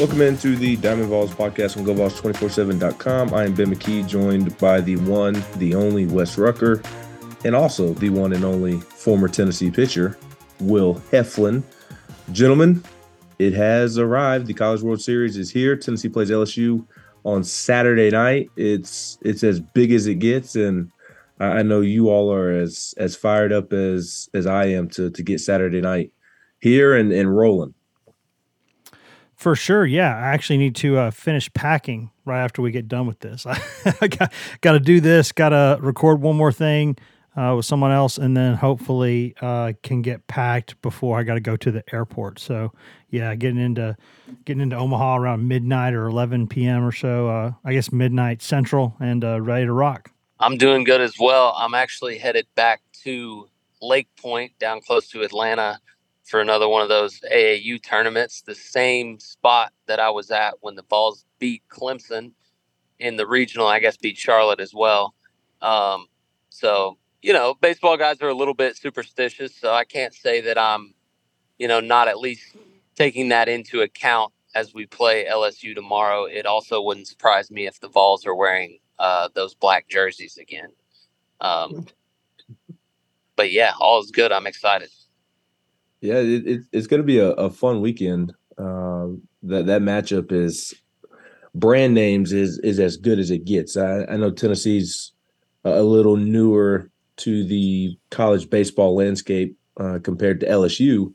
Welcome into the Diamond Vols podcast on GoVols247.com. I am Ben McKee, joined by the one, the only Wes Rucker, and also the one and only former Tennessee pitcher, Will Heflin. Gentlemen, it has arrived. The College World Series is here. Tennessee plays LSU on Saturday night. It's it's as big as it gets, and I I know you all are as as fired up as as I am to to get Saturday night here and, and rolling. For sure, yeah. I actually need to uh, finish packing right after we get done with this. I got, got to do this. Got to record one more thing uh, with someone else, and then hopefully uh, can get packed before I got to go to the airport. So, yeah, getting into getting into Omaha around midnight or 11 p.m. or so. Uh, I guess midnight central, and uh, ready to rock. I'm doing good as well. I'm actually headed back to Lake Point down close to Atlanta for another one of those AAU tournaments, the same spot that I was at when the Vols beat Clemson in the regional, I guess beat Charlotte as well. Um, so, you know, baseball guys are a little bit superstitious, so I can't say that I'm, you know, not at least taking that into account as we play LSU tomorrow. It also wouldn't surprise me if the Vols are wearing uh, those black jerseys again. Um, but yeah, all is good. I'm excited. Yeah, it, it, it's going to be a, a fun weekend. Uh, that that matchup is brand names is is as good as it gets. I, I know Tennessee's a little newer to the college baseball landscape uh, compared to LSU,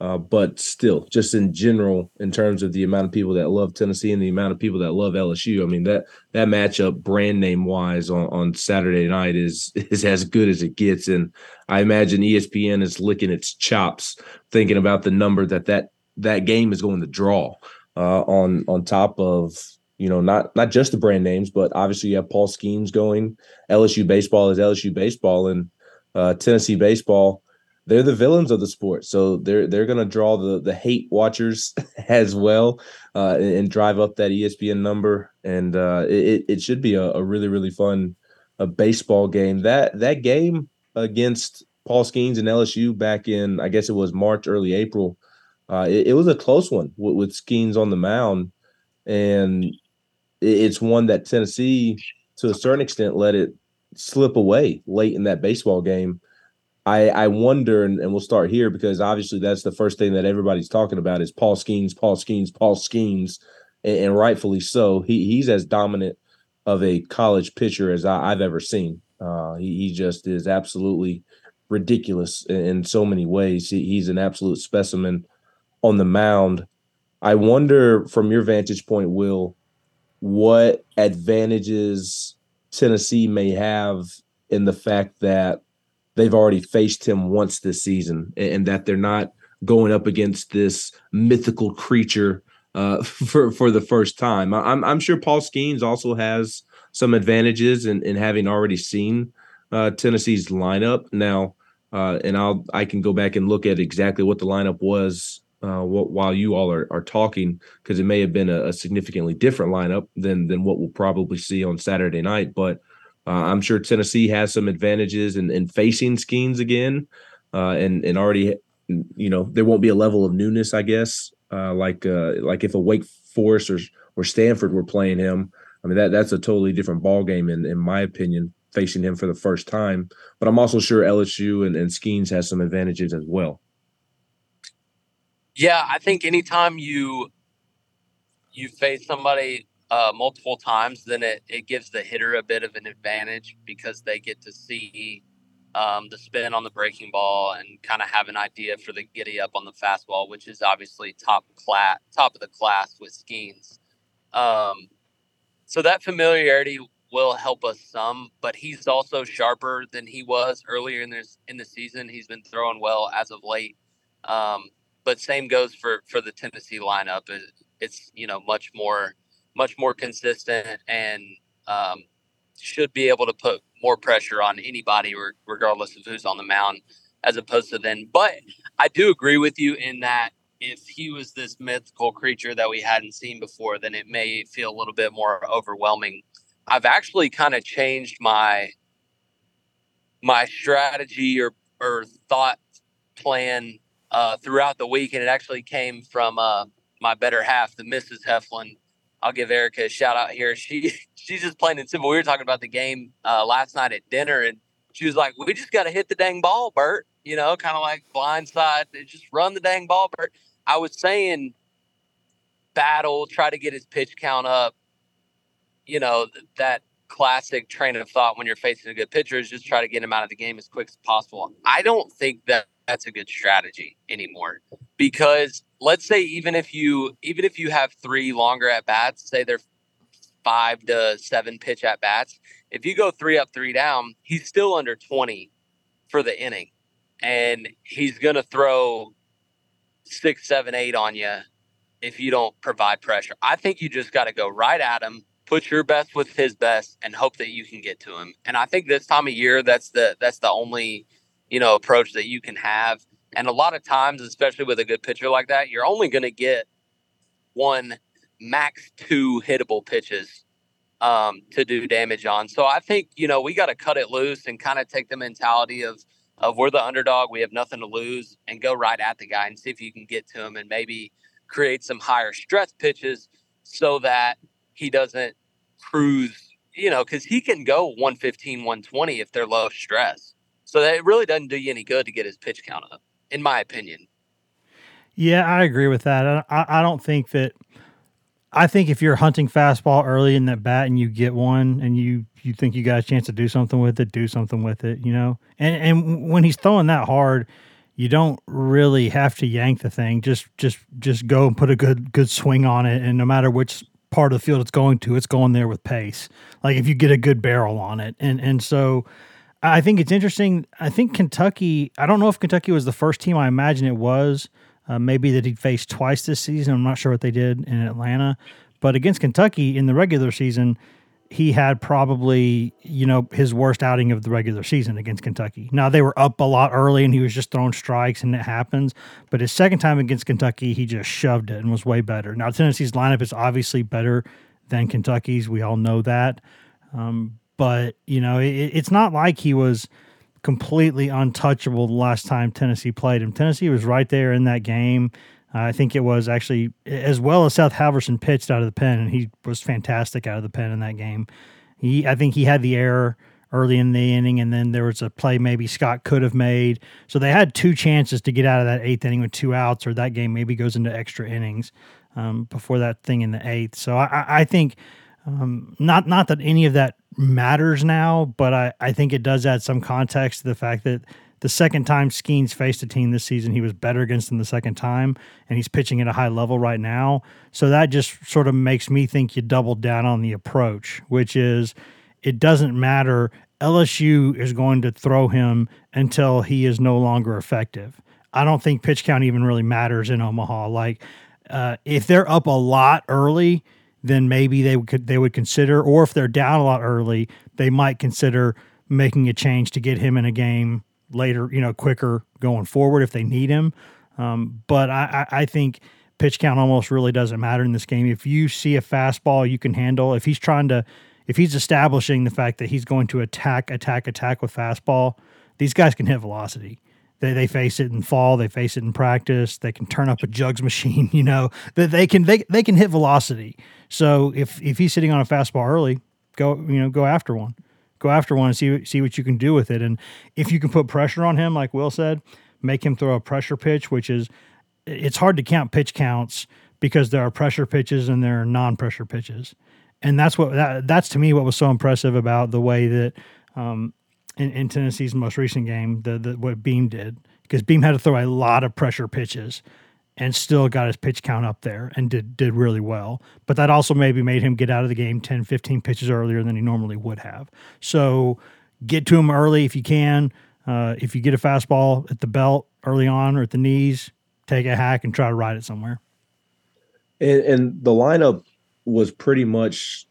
uh, but still, just in general, in terms of the amount of people that love Tennessee and the amount of people that love LSU, I mean that that matchup, brand name wise, on, on Saturday night is is as good as it gets, and I imagine ESPN is licking its chops thinking about the number that that that game is going to draw. Uh, on on top of you know not not just the brand names, but obviously you have Paul Skenes going. LSU baseball is LSU baseball, and uh, Tennessee baseball they're the villains of the sport. So they're they're to draw the the hate watchers as well, uh, and, and drive up that ESPN number. And uh, it it should be a, a really really fun a baseball game. That that game against Paul Skenes and LSU back in I guess it was March early April. Uh, it, it was a close one with, with Skenes on the mound, and it, it's one that Tennessee to a certain extent let it slip away late in that baseball game. I, I wonder, and, and we'll start here because obviously that's the first thing that everybody's talking about is Paul Skenes, Paul Skenes, Paul Skenes, and, and rightfully so. He he's as dominant of a college pitcher as I, have ever seen. Uh, he, he just is absolutely ridiculous in, in so many ways. He, he's an absolute specimen on the mound. I wonder, from your vantage point, Will, what advantages Tennessee may have in the fact that they've already faced him once this season and, that they're not going up against this mythical creature uh, for for the first time. I'm I'm sure Paul Skenes also has some advantages in, in having already seen uh, Tennessee's lineup now. Uh, and I'll I can go back and look at exactly what the lineup was uh, wh- while you all are, are talking because it may have been a, a significantly different lineup than than what we'll probably see on Saturday night. But uh, I'm sure Tennessee has some advantages in, in facing Skenes again, uh, and and already, you know, there won't be a level of newness, I guess, uh, like uh, like if a Wake Forest or or Stanford were playing him. I mean that that's a totally different ball game in in my opinion, facing him for the first time. But I'm also sure LSU and, and Skenes has some advantages as well. Yeah, I think anytime you you face somebody uh, multiple times, then it, it gives the hitter a bit of an advantage because they get to see um, the spin on the breaking ball, and kind of have an idea for the giddy up on the fastball, which is obviously top class, top of the class with Skenes. Um, so that familiarity will help us some, but he's also sharper than he was earlier in this in the season. He's been throwing well as of late. Um, but same goes for for the Tennessee lineup. It, it's you know much more much more consistent and um, should be able to put more pressure on anybody, regardless of who's on the mound, as opposed to then. But I do agree with you in that if he was this mythical creature that we hadn't seen before, then it may feel a little bit more overwhelming. I've actually kind of changed my my strategy or or thought plan uh, throughout the week, and it actually came from uh, my better half, the Mrs. Heflin. I'll give Erica a shout out here. She she's just plain and simple. We were talking about the game uh, last night at dinner, and she was like, "We just got to hit the dang ball, Bert." You know, kind of like blindside, just run the dang ball, Bert. I was saying, battle, try to get his pitch count up. You know that classic train of thought when you're facing a good pitcher is just try to get him out of the game as quick as possible. I don't think that that's a good strategy anymore because let's say even if you even if you have three longer at bats, say they're five to seven pitch at bats, if you go three up, three down, he's still under 20 for the inning. And he's to throw six, seven, eight on you if you don't provide pressure. I think you just got to go right at him, put your best with his best, and hope that you can get to him. And I think this time of year, that's the that's the only you know approach that you can have. And a lot of times, especially with a good pitcher like that, you're only going to get one, max two hittable pitches um, to do damage on. So I think you know we got to cut it loose and kind of take the mentality of of we're the underdog, we have nothing to lose, and go right at the guy and see if you can get to him and maybe create some higher stress pitches so that he doesn't cruise. You know, because he can go 115, 120 if they're low stress. So that it really doesn't do you any good to get his pitch count up in my opinion. Yeah, I agree with that. I, I don't think that. I think if you're hunting fastball early in that bat and you get one and you you think you got a chance to do something with it, do something with it, you know. And and when he's throwing that hard, you don't really have to yank the thing. Just just just go and put a good good swing on it, and no matter which part of the field it's going to, it's going there with pace. Like if you get a good barrel on it, and and so I think it's interesting. I think Kentucky, I don't know if Kentucky was the first team. I imagine it was. Uh, maybe that he faced twice this season. I'm not sure what they did in Atlanta. But against Kentucky in the regular season, he had probably, you know, his worst outing of the regular season against Kentucky. Now, they were up a lot early and he was just throwing strikes and it happens. But his second time against Kentucky, he just shoved it and was way better. Now, Tennessee's lineup is obviously better than Kentucky's. We all know that. Um, but you know it, it's not like he was completely untouchable the last time Tennessee played him. Tennessee was right there in that game. Uh, I think it was actually as well as Seth Halvorsen pitched out of the pen, and he was fantastic out of the pen in that game. He, I think he had the error early in the inning, and then there was a play maybe Scott could have made. So they had two chances to get out of that eighth inning with two outs, or that game maybe goes into extra innings um, before that thing in the eighth. So I, I think um, not not that any of that matters now, but I, I think it does add some context to the fact that the second time Skenes faced a team this season, he was better against them the second time, and he's pitching at a high level right now. So that just sort of makes me think you doubled down on the approach, which is it doesn't matter. LSU is going to throw him until he is no longer effective. I don't think pitch count even really matters in Omaha. Like, uh, if they're up a lot early, then maybe they would they would consider, or if they're down a lot early, they might consider making a change to get him in a game later, you know, quicker going forward if they need him. Um, but I, I think pitch count almost really doesn't matter in this game. If you see a fastball you can handle, if he's trying to, if he's establishing the fact that he's going to attack, attack, attack with fastball, these guys can hit velocity. They, they face it in fall. They face it in practice. They can turn up a jugs machine. You know that they can they, they can hit velocity. So if if he's sitting on a fastball early, go you know go after one, go after one and see see what you can do with it. And if you can put pressure on him, like Will said, make him throw a pressure pitch, which is it's hard to count pitch counts because there are pressure pitches and there are non-pressure pitches, and that's what that, that's to me what was so impressive about the way that um, in, in Tennessee's most recent game, the, the what Beam did, because Beam had to throw a lot of pressure pitches and still got his pitch count up there and did did really well. But that also maybe made him get out of the game 10, 15 pitches earlier than he normally would have. So get to him early if you can. Uh, if you get a fastball at the belt early on or at the knees, take a hack and try to ride it somewhere. And, and the lineup was pretty much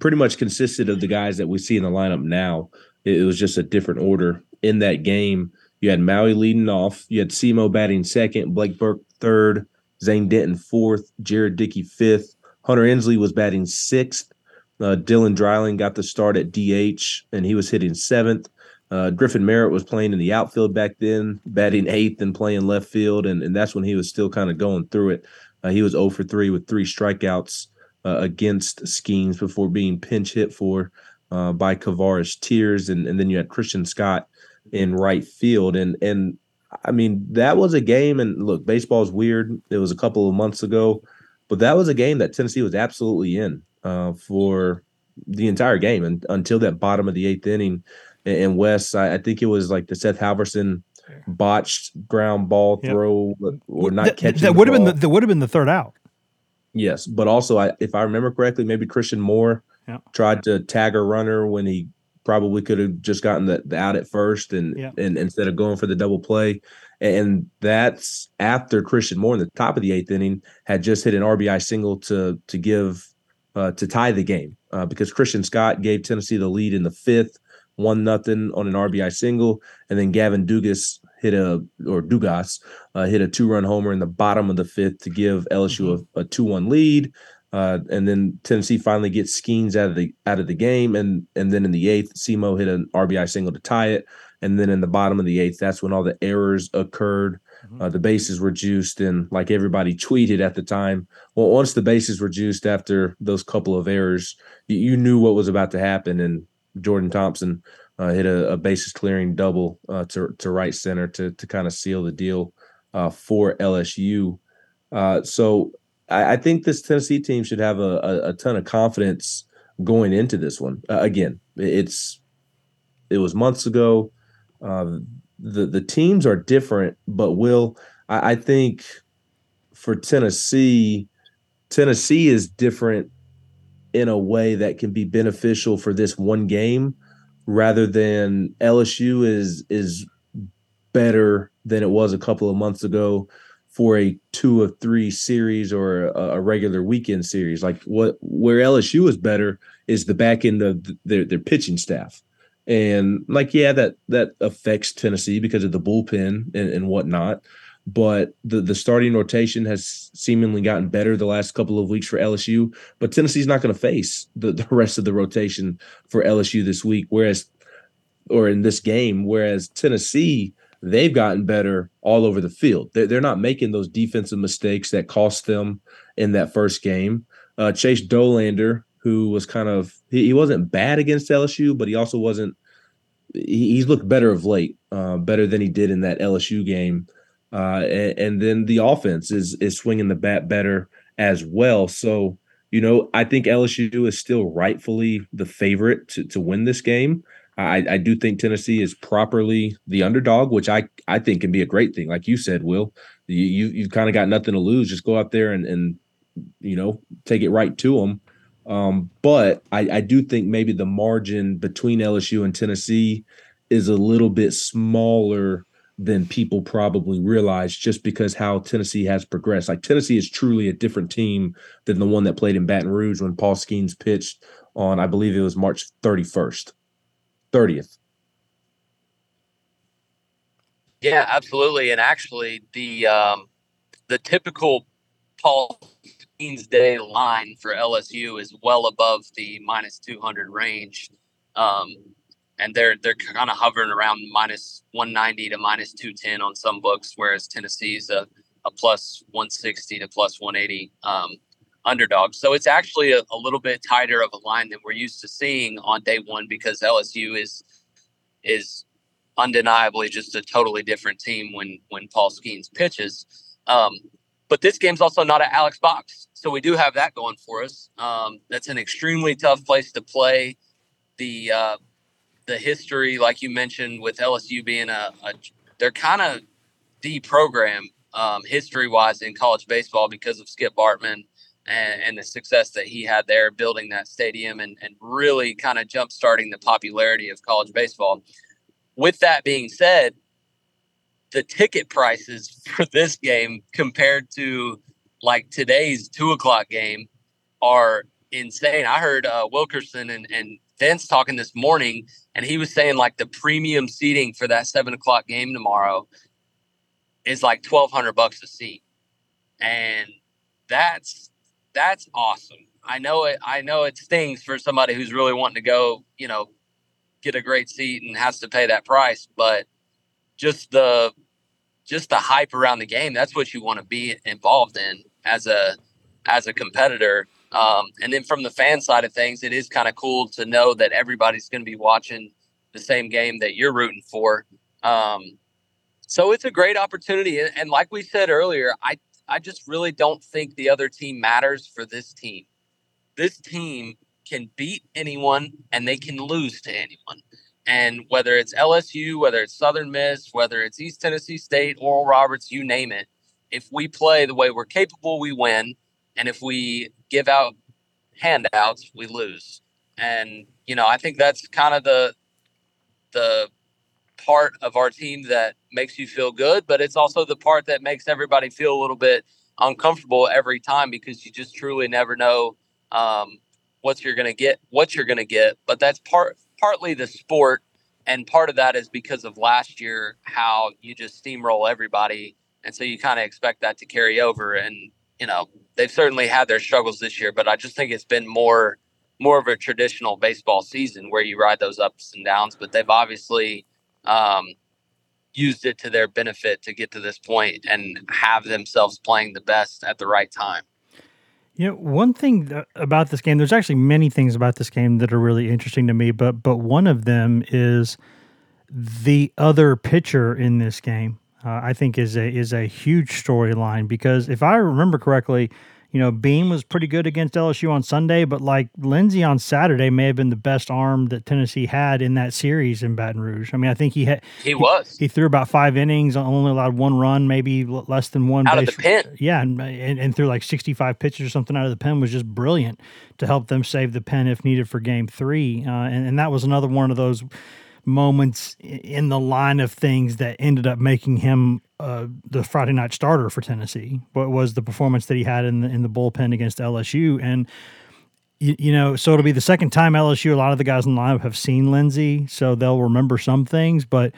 pretty much consisted of the guys that we see in the lineup now. It, was just a different order in that game. You had Maui leading off. You had Simo batting second, Blake Burke third, Zane Denton fourth, Jared Dickey fifth. Hunter Ensley was batting sixth. Uh, Dylan Dreiling got the start at DH, and he was hitting seventh. Uh, Griffin Merritt was playing in the outfield back then, batting eighth and playing left field, and, and that's when he was still kind of going through it. Uh, he was 0 for 3 with three strikeouts uh, against Skenes before being pinch hit for uh, by Kavares Tears, and, and then you had Christian Scott in right field, and and I mean that was a game. And look, baseball is weird. It was a couple of months ago, but that was a game that Tennessee was absolutely in uh, for the entire game and until that bottom of the eighth inning. And Wes, I, I think it was like the Seth Halvorsen botched ground ball Yep. throw or not that, catching. that would have been the, that would have been the third out. Yes, but also, I, if I remember correctly, maybe Christian Moore Yeah. tried to tag a runner when he probably could have just gotten the, the out at first, and Yeah. and instead of going for the double play, and that's after Christian Moore in the top of the eighth inning had just hit an RBI single to to give uh, to tie the game uh, because Christian Scott gave Tennessee the lead in the fifth, one nothing on an RBI single, and then Gavin Dugas hit a or Dugas uh, hit a two run homer in the bottom of the fifth to give LSU a, a two one lead. Uh, and then Tennessee finally gets Skenes out of the out of the game, and and then in the eighth, Simo hit an RBI single to tie it, and then in the bottom of the eighth, that's when all the errors occurred. Uh, the bases were juiced, and like everybody tweeted at the time, well, once the bases were juiced after those couple of errors, you, you knew what was about to happen, and Jordan Thompson uh, hit a, a bases clearing double uh, to to right center to to kind of seal the deal uh, for LSU. Uh, so I, I think this Tennessee team should have a, a, a ton of confidence going into this one. Uh, again, it's it was months ago. Uh, the the teams are different, but will I, I think for Tennessee, Tennessee is different in a way that can be beneficial for this one game rather than LSU is is better than it was a couple of months ago for a two of three series or a, a regular weekend series. Like what where LSU is better is the back end of th- their their pitching staff. And like, yeah, that that affects Tennessee because of the bullpen and, and whatnot. But the the starting rotation has seemingly gotten better the last couple of weeks for LSU. But Tennessee's not going to face the, the rest of the rotation for LSU this week. Whereas, or in this game, whereas Tennessee, they've gotten better all over the field. They're, they're not making those defensive mistakes that cost them in that first game. Uh, Chase Dolander, who was kind of he, he wasn't bad against LSU, but he also wasn't. He, he's looked better of late, uh, better than he did in that LSU game. Uh, and, and then the offense is is swinging the bat better as well. So you know, I think LSU is still rightfully the favorite to, to win this game. I, I do think Tennessee is properly the underdog, which I, I think can be a great thing. Like you said, Will, you you you've kind of got nothing to lose. Just go out there and and you know take it right to them. Um, but I, I do think maybe the margin between LSU and Tennessee is a little bit smaller than people probably realize just because how Tennessee has progressed. Like Tennessee is truly a different team than the one that played in Baton Rouge when Paul Skenes pitched on, I believe it was March 31st, 30th. Yeah, absolutely. And actually, the um, the typical Paul Skenes Day line for LSU is well above the minus two hundred range, um, and they're they're kind of hovering around minus one ninety to minus two ten on some books, whereas Tennessee's a a plus one sixty to plus one eighty um, underdog. So it's actually a, a little bit tighter of a line than we're used to seeing on day one because LSU is is undeniably just a totally different team when when Paul Skenes pitches. Um, but this game's also not at Alex Box, so we do have that going for us. Um, that's an extremely tough place to play. The uh, the history, like you mentioned, with LSU being a, a they're kind of the program um, history wise in college baseball because of Skip Bertman and, and, the success that he had there building that stadium and, and really kind of jump starting the popularity of college baseball. With that being said, the ticket prices for this game compared to like today's two o'clock game are insane. I heard uh, Wilkerson and, and Vince talking this morning, and he was saying like the premium seating for that seven o'clock game tomorrow is like twelve hundred bucks a seat, and that's that's awesome. I know it. I know it stings for somebody who's really wanting to go, you know, get a great seat and has to pay that price. But just the just the hype around the game. That's what you want to be involved in as a as a competitor. Um, and then from the fan side of things, it is kind of cool to know that everybody's going to be watching the same game that you're rooting for. Um, so it's a great opportunity. And, and like we said earlier, I I just really don't think the other team matters for this team. This team can beat anyone and they can lose to anyone. And whether it's LSU, whether it's Southern Miss, whether it's East Tennessee State, Oral Roberts, you name it, if we play the way we're capable, we win. And if we give out handouts, we lose. And, you know, I think that's kind of the the part of our team that makes you feel good, but it's also the part that makes everybody feel a little bit uncomfortable every time because you just truly never know um, what you're going to get, what you're going to get. But that's part partly the sport, and part of that is because of last year how you just steamroll everybody, and so you kind of expect that to carry over. And you know they've certainly had their struggles this year, but I just think it's been more more of a traditional baseball season where you ride those ups and downs. But they've obviously um, used it to their benefit to get to this point and have themselves playing the best at the right time. You know, one thing about this game, there's actually many things about this game that are really interesting to me, but but one of them is the other pitcher in this game. Uh, I think is a is a huge storyline because if I remember correctly, you know, Beam was pretty good against LSU on Sunday, but like Lindsey on Saturday may have been the best arm that Tennessee had in that series in Baton Rouge. I mean, I think he had he was he, he threw about five innings, only allowed one run, maybe less than one out base, of the pen. Yeah, and, and, and threw like sixty five pitches or something out of the pen was just brilliant to help them save the pen if needed for Game Three, uh, and, and that was another one of those moments in the line of things that ended up making him uh, the Friday night starter for Tennessee. What was the performance that he had in the in the bullpen against LSU and. You, you, know, so it'll be the second time LSU. A lot of the guys in the lineup have seen Lindsey, so they'll remember some things. But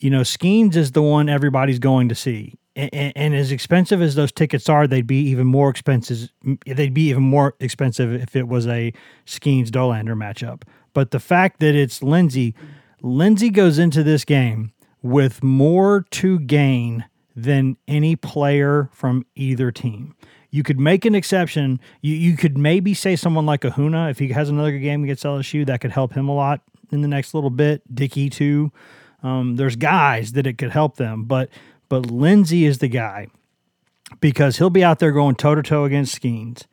you know, Skenes is the one everybody's going to see, and, and, as expensive as those tickets are, they'd be even more expensive. They'd be even more expensive if it was a Skenes Dolander matchup. But the fact that it's Lindsey, Lindsey goes into this game with more to gain than any player from either team. You could make an exception. You, you could maybe say someone like Ahuna, if he has another game against LSU, that could help him a lot in the next little bit. Dickey, too. Um, there's guys that it could help them, but but Lindsey is the guy because he'll be out there going toe to toe against Skenes.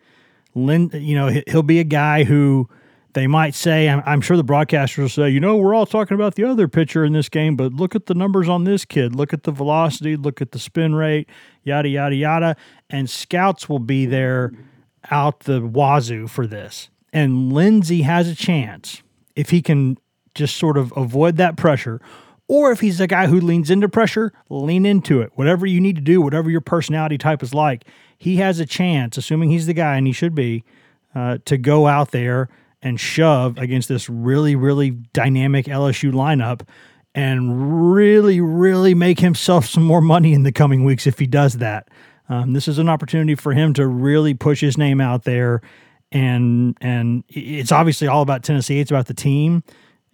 Lin, you know, he'll be a guy who they might say, I'm, I'm, sure the broadcasters will say, you know, we're all talking about the other pitcher in this game, but look at the numbers on this kid. Look at the velocity, look at the spin rate, yada, yada, yada. And scouts will be there out the wazoo for this. And Lindsey has a chance if he can just sort of avoid that pressure. Or if he's a guy who leans into pressure, lean into it. Whatever you need to do, whatever your personality type is like, he has a chance, assuming he's the guy and he should be, uh, to go out there and shove against this really, really dynamic LSU lineup and really, really make himself some more money in the coming weeks if he does that. Um, this is an opportunity for him to really push his name out there, and and it's obviously all about Tennessee. It's about the team,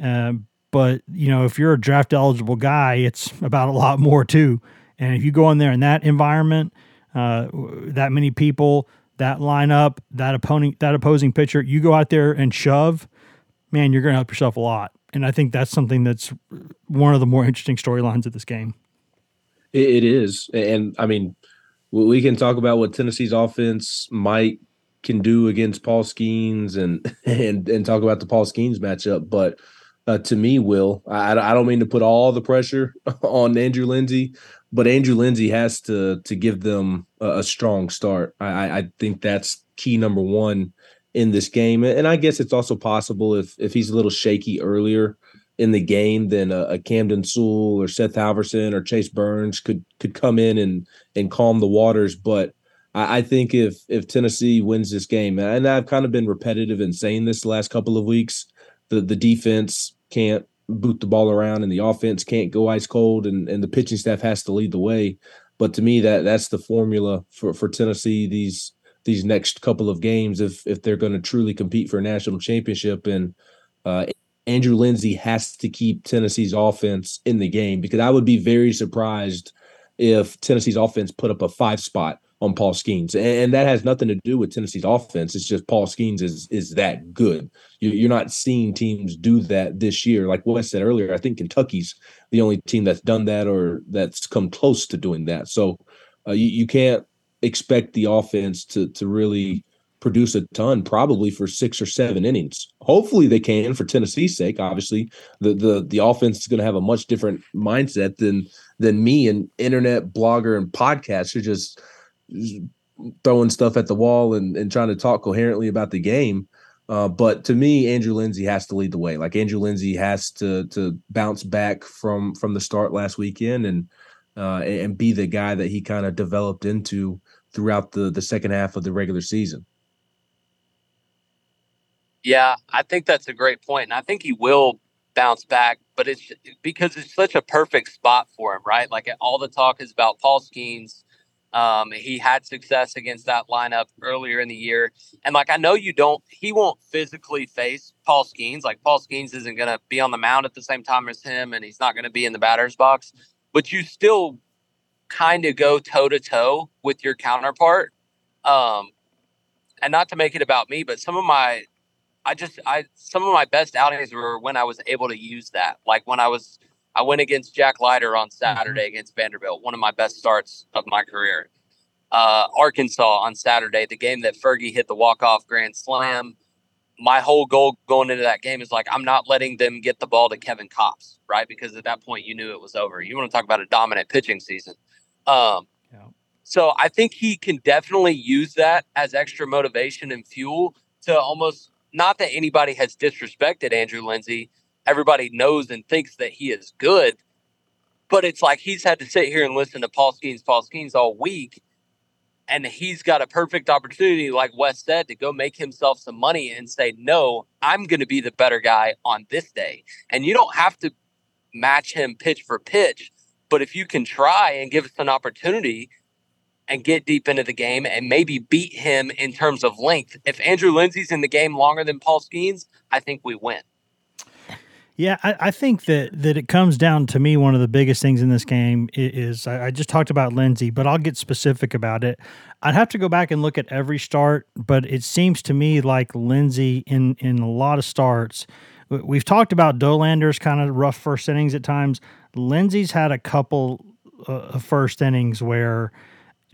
uh, but you know if you're a draft eligible guy, it's about a lot more too. And if you go in there in that environment, uh, that many people, that lineup, that opponent, that opposing pitcher, you go out there and shove, man, you're going to help yourself a lot. And I think that's something that's one of the more interesting storylines of this game. it is, and I mean, we can talk about what Tennessee's offense might can do against Paul Skenes, and and and talk about the Paul Skenes matchup, but uh, to me, will. I, I don't mean to put all the pressure on Andrew Lindsey, but Andrew Lindsey has to to give them a, a strong start. I, I think that's key number one in this game, and I guess it's also possible if if he's a little shaky earlier in the game, then a, a Camden Sewell or Seth Halvorsen or Chase Burns could could come in and and calm the waters. But I, I think if if Tennessee wins this game, and I've kind of been repetitive in saying this the last couple of weeks, the the defense can't boot the ball around and the offense can't go ice cold and, and the pitching staff has to lead the way. But to me, that that's the formula for, for Tennessee these these next couple of games if if they're going to truly compete for a national championship. And uh, Andrew Lindsey has to keep Tennessee's offense in the game because I would be very surprised if Tennessee's offense put up a five spot on Paul Skenes, and, that has nothing to do with Tennessee's offense. It's just Paul Skenes is is that good. You, are not seeing teams do that this year. Like Wes said earlier, I think Kentucky's the only team that's done that or that's come close to doing that. So uh, you, you can't expect the offense to to really produce a ton probably for six or seven innings. Hopefully they can for Tennessee's sake. Obviously, the the the offense is going to have a much different mindset than than me and internet blogger and podcaster just throwing stuff at the wall and, and trying to talk coherently about the game. Uh, but to me, Andrew Lindsey has to lead the way. Like Andrew Lindsey has to to bounce back from from the start last weekend and uh, and be the guy that he kind of developed into throughout the the second half of the regular season. Yeah, I think that's a great point, and I think he will bounce back. But it's because it's such a perfect spot for him, right? Like all the talk is about Paul Skenes um, he had success against that lineup earlier in the year. And like I know you don't he won't physically face Paul Skenes. Like Paul Skenes isn't gonna be on the mound at the same time as him and he's not gonna be in the batter's box, but you still kind of go toe to toe with your counterpart. Um, and not to make it about me, but some of my I just I some of my best outings were when I was able to use that. Like when I was I went against Jack Leiter on Saturday mm-hmm. against Vanderbilt, one of my best starts of my career. Uh, Arkansas on Saturday, the game that Fergie hit the walk off grand slam. My whole goal going into that game is like I'm not letting them get the ball to Kevin Kopps, right? Because at that point you knew it was over. You want to talk about a dominant pitching season. Um, yeah. So I think he can definitely use that as extra motivation and fuel to almost not that anybody has disrespected Andrew Lindsey, everybody knows and thinks that he is good. But it's like he's had to sit here and listen to Paul Skenes, Paul Skenes all week. And he's got a perfect opportunity, like Wes said, to go make himself some money and say, no, I'm going to be the better guy on this day. And you don't have to match him pitch for pitch. But if you can try and give us an opportunity and get deep into the game and maybe beat him in terms of length, if Andrew Lindsey's in the game longer than Paul Skenes, I think we win. Yeah, I, I, think that that it comes down to me. One of the biggest things in this game is, I, I, just talked about Lindsey, but I'll get specific about it. I'd have to go back and look at every start, but it seems to me like Lindsey in in a lot of starts. We've talked about Dolander's kind of rough first innings at times. Lindsey's had a couple uh, first innings where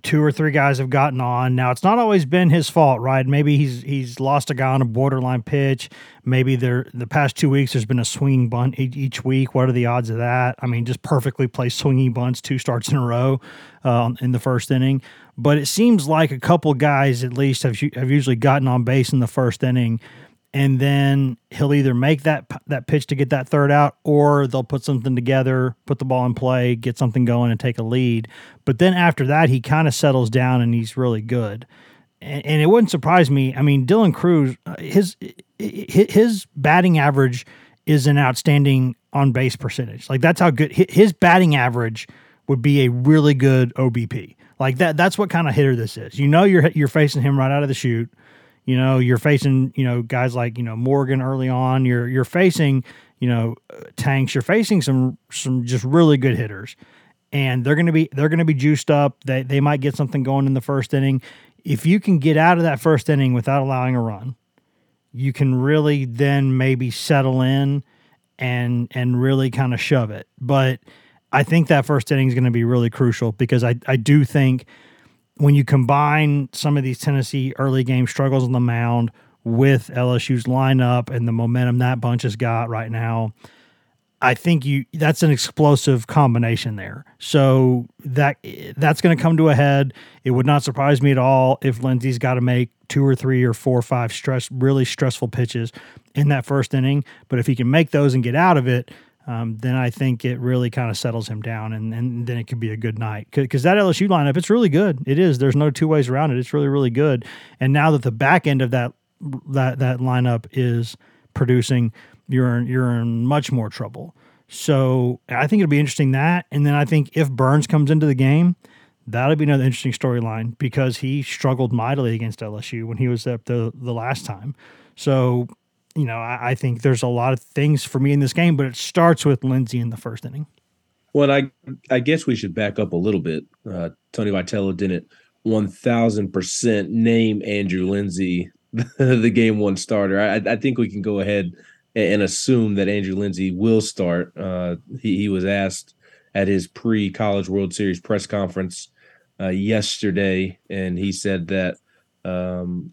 two or three guys have gotten on. Now it's not always been his fault, right? Maybe he's he's lost a guy on a borderline pitch. Maybe there the past two weeks there's been a swinging bunt each week. What are the odds of that? I mean, just perfectly placed swinging bunts two starts in a row uh, in the first inning. But it seems like a couple guys at least have have usually gotten on base in the first inning and then he'll either make that that pitch to get that third out or they'll put something together, put the ball in play, get something going and take a lead. But then after that he kind of settles down and he's really good. And, and, it wouldn't surprise me. I mean, Dylan Crews uh, his his batting average is an outstanding on base percentage. Like that's how good his batting average would be a really good OBP. Like that that's what kind of hitter this is. You know you're you're facing him right out of the chute you know, you're facing, you know, guys like, you know, Morgan early on. You're you're facing, you know, uh, tanks. You're facing some some just really good hitters. And they're gonna be they're gonna be juiced up. They they might get something going in the first inning. If you can get out of that first inning without allowing a run, you can really then maybe settle in and and really kind of shove it. But I think that first inning is going to be really crucial because I, I do think when you combine some of these Tennessee early game struggles on the mound with LSU's lineup and the momentum that bunch has got right now. I think you that's an explosive combination there. So that that's going to come to a head. It would not surprise me at all if Lindsey's got to make two or three or four or five stress really stressful pitches in that first inning. But if he can make those and get out of it, um, then I think it really kind of settles him down, and, and then it could be a good night. Because that LSU lineup, it's really good. It is. There's no two ways around it. It's really, really good. And now that the back end of that that that lineup is producing, you're in, you're in much more trouble. So I think it'll be interesting that, and then I think if Burns comes into the game, that'll be another interesting storyline because he struggled mightily against LSU when he was up the the last time. So you know, I, I, think there's a lot of things for me in this game, but it starts with Lindsey in the first inning. Well, I I guess we should back up a little bit. Uh, Tony Vitello didn't one thousand percent name Andrew Lindsey the game one starter. I, I, think we can go ahead and, assume that Andrew Lindsey will start. Uh, he, he was asked at his pre College World Series press conference uh, yesterday, and he said that um,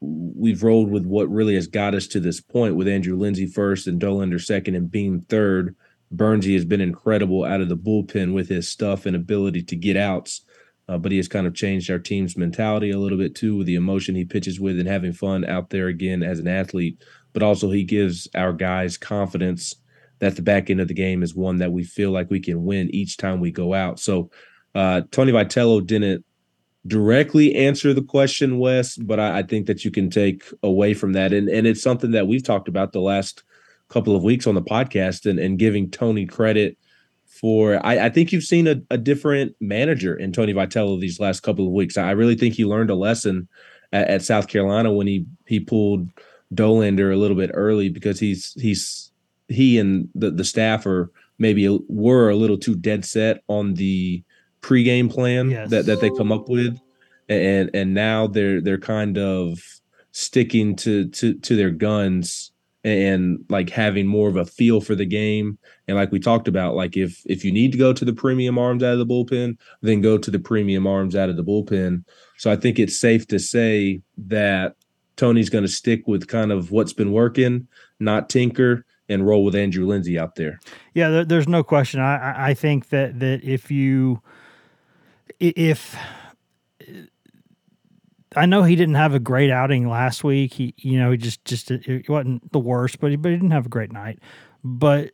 we've rolled with what really has got us to this point with Andrew Lindsey first and Dolander second and Beam third. Bernsey has been incredible out of the bullpen with his stuff and ability to get outs, uh, but he has kind of changed our team's mentality a little bit too with the emotion he pitches with and having fun out there again as an athlete. But also, he gives our guys confidence that the back end of the game is one that we feel like we can win each time we go out. So, uh, Tony Vitello didn't directly answer the question, Wes, but I, I, think that you can take away from that. And, and it's something that we've talked about the last couple of weeks on the podcast and, and giving Tony credit for I, I think you've seen a, a, different manager in Tony Vitello these last couple of weeks. I really think he learned a lesson at, at South Carolina when he he pulled Dolander a little bit early because he's he's he and the, the staff are maybe were a little too dead set on the pregame plan yes. that, that they come up with. And and now they're they're kind of sticking to to to their guns and like having more of a feel for the game. And like we talked about, like if if you need to go to the premium arms out of the bullpen, then go to the premium arms out of the bullpen. So I think it's safe to say that Tony's going to stick with kind of what's been working, not tinker and roll with Andrew Lindsey out there. Yeah, there, there's no question. I I think that that if you if I know he didn't have a great outing last week. He, you know, he just just it wasn't the worst, but he, but he didn't have a great night. But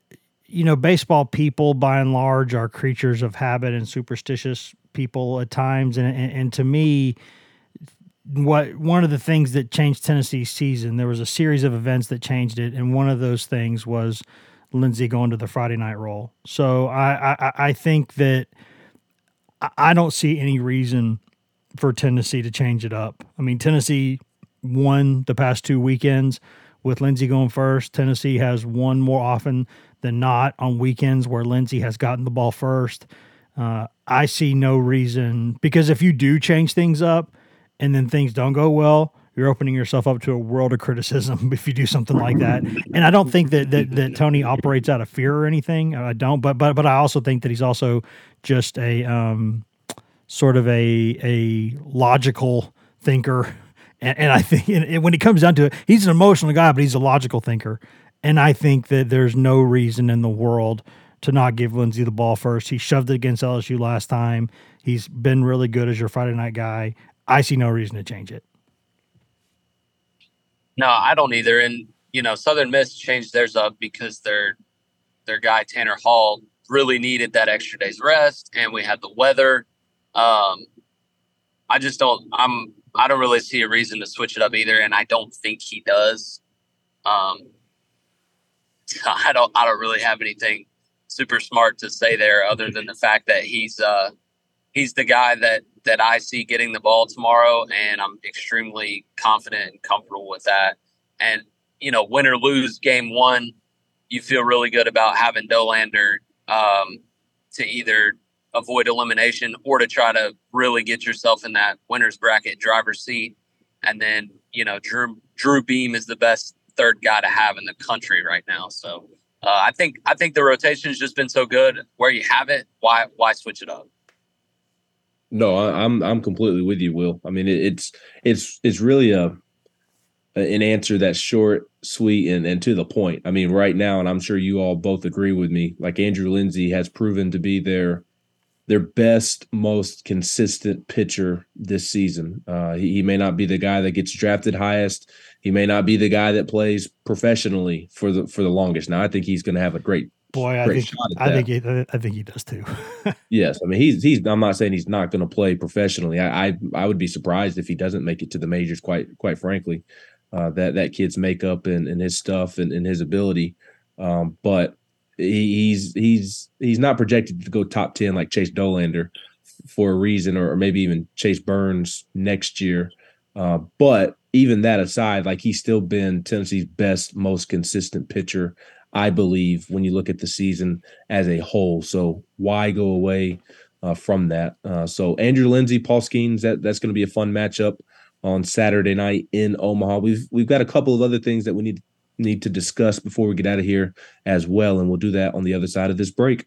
you know, baseball people by and large are creatures of habit and superstitious people at times, and and, and to me, what one of the things that changed Tennessee's season, there was a series of events that changed it, and one of those things was Lindsey going to the Friday night role. So I I, I think that I don't see any reason for Tennessee to change it up. I mean, Tennessee won the past two weekends with Lindsey going first. Tennessee has won more often than not on weekends where Lindsey has gotten the ball first. Uh, I see no reason because if you do change things up and then things don't go well, you're opening yourself up to a world of criticism if you do something like that. And I don't think that that, that Tony operates out of fear or anything. I don't, but but but I also think that he's also just a um, sort of a a logical thinker. And, and I think and when it comes down to it, he's an emotional guy, but he's a logical thinker. And I think that there's no reason in the world to not give Lindsey the ball first. He shoved it against LSU last time. He's been really good as your Friday night guy. I see no reason to change it. No, I don't either. And you know, Southern Miss changed theirs up because their their guy Tanner Hall really needed that extra day's rest, and we had the weather. Um, I just don't. I'm. I don't really see a reason to switch it up either, and I don't think he does. Um, I don't. I don't really have anything super smart to say there, other than the fact that he's uh, he's the guy that that I see getting the ball tomorrow, and I'm extremely confident and comfortable with that. And you know, win or lose game one, you feel really good about having Dolander um, to either avoid elimination or to try to really get yourself in that winners bracket driver's seat. And then you know, Drew Drew Beam is the best third guy to have in the country right now. So uh, I think I think the rotation has just been so good. Where you have it, why why switch it up? No, I, am I'm completely with you, Will. I mean, it, it's it's it's really a an answer that's short, sweet, and, and to the point. I mean, right now, and I'm sure you all both agree with me, like Andrew Lindsey has proven to be their their best, most consistent pitcher this season. Uh, he, he, may not be the guy that gets drafted highest. He may not be the guy that plays professionally for the for the longest. Now, I think he's going to have a great boy. I think I think he, I think he does too. yes, I mean he's he's. I'm not saying he's not going to play professionally. I, I, I would be surprised if he doesn't make it to the majors. Quite quite frankly, uh, that that kid's makeup and, and his stuff and, and his ability. Um, but he's he's he's not projected to go top ten like Chase Dolander for a reason, or, or maybe even Chase Burns next year. Uh, but even that aside, like he's still been Tennessee's best, most consistent pitcher, I believe, when you look at the season as a whole. So why go away uh, from that? Uh, so Andrew Lindsey, Paul Skenes, that that's going to be a fun matchup on Saturday night in Omaha. We've we've got a couple of other things that we need need to discuss before we get out of here as well. And we'll do that on the other side of this break.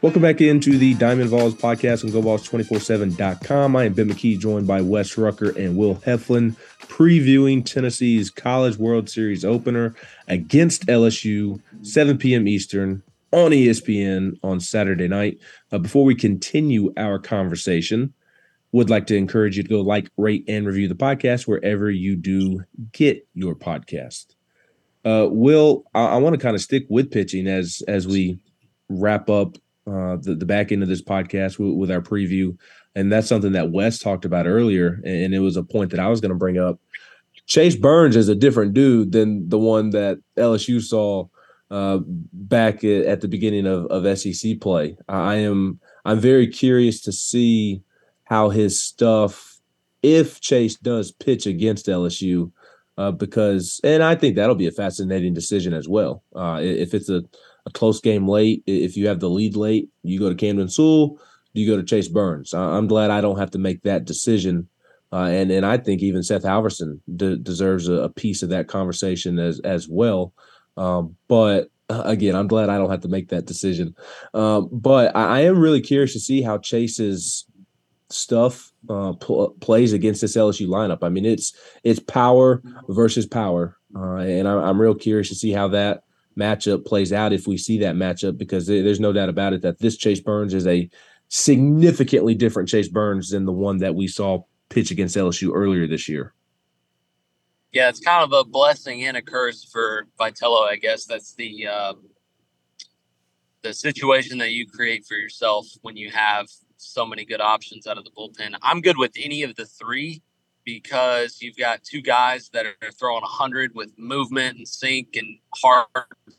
Welcome back into the Diamond Vols podcast on GoVols247.com. I am Ben McKee, joined by Wes Rucker and Will Heflin, previewing Tennessee's College World Series opener against LSU, 7 p.m. Eastern on ESPN on Saturday night. Uh, before we continue our conversation, would like to encourage you to go like, rate, and review the podcast wherever you do get your podcast. Uh, Will, I, I want to kind of stick with pitching as as we wrap up uh, the, the back end of this podcast with, with, our preview. And that's something that Wes talked about earlier. And it was a point that I was going to bring up. Chase Burns is a different dude than the one that LSU saw uh, back at the beginning of, of SEC play. I am I'm very curious to see how his stuff, if Chase does pitch against LSU, uh, because and I think that'll be a fascinating decision as well. Uh, if it's a a close game late. If you have the lead late, you go to Camden Sewell, Do you go to Chase Burns. I'm glad I don't have to make that decision. Uh, and and I think even Seth Halvorsen de- deserves a, a, piece of that conversation as as well. Um, but uh, again, I'm glad I don't have to make that decision. Um, but I, I, am really curious to see how Chase's stuff uh, pl- plays against this LSU lineup. I mean, it's it's power versus power, uh, and I, I'm real curious to see how that matchup plays out if we see that matchup, because there's no doubt about it that this Chase Burns is a significantly different Chase Burns than the one that we saw pitch against LSU earlier this year. Yeah, it's kind of a blessing and a curse for Vitello, I guess. That's the uh, the situation that you create for yourself when you have so many good options out of the bullpen. I'm good with any of the three because you've got two guys that are throwing 100 with movement and sink and hard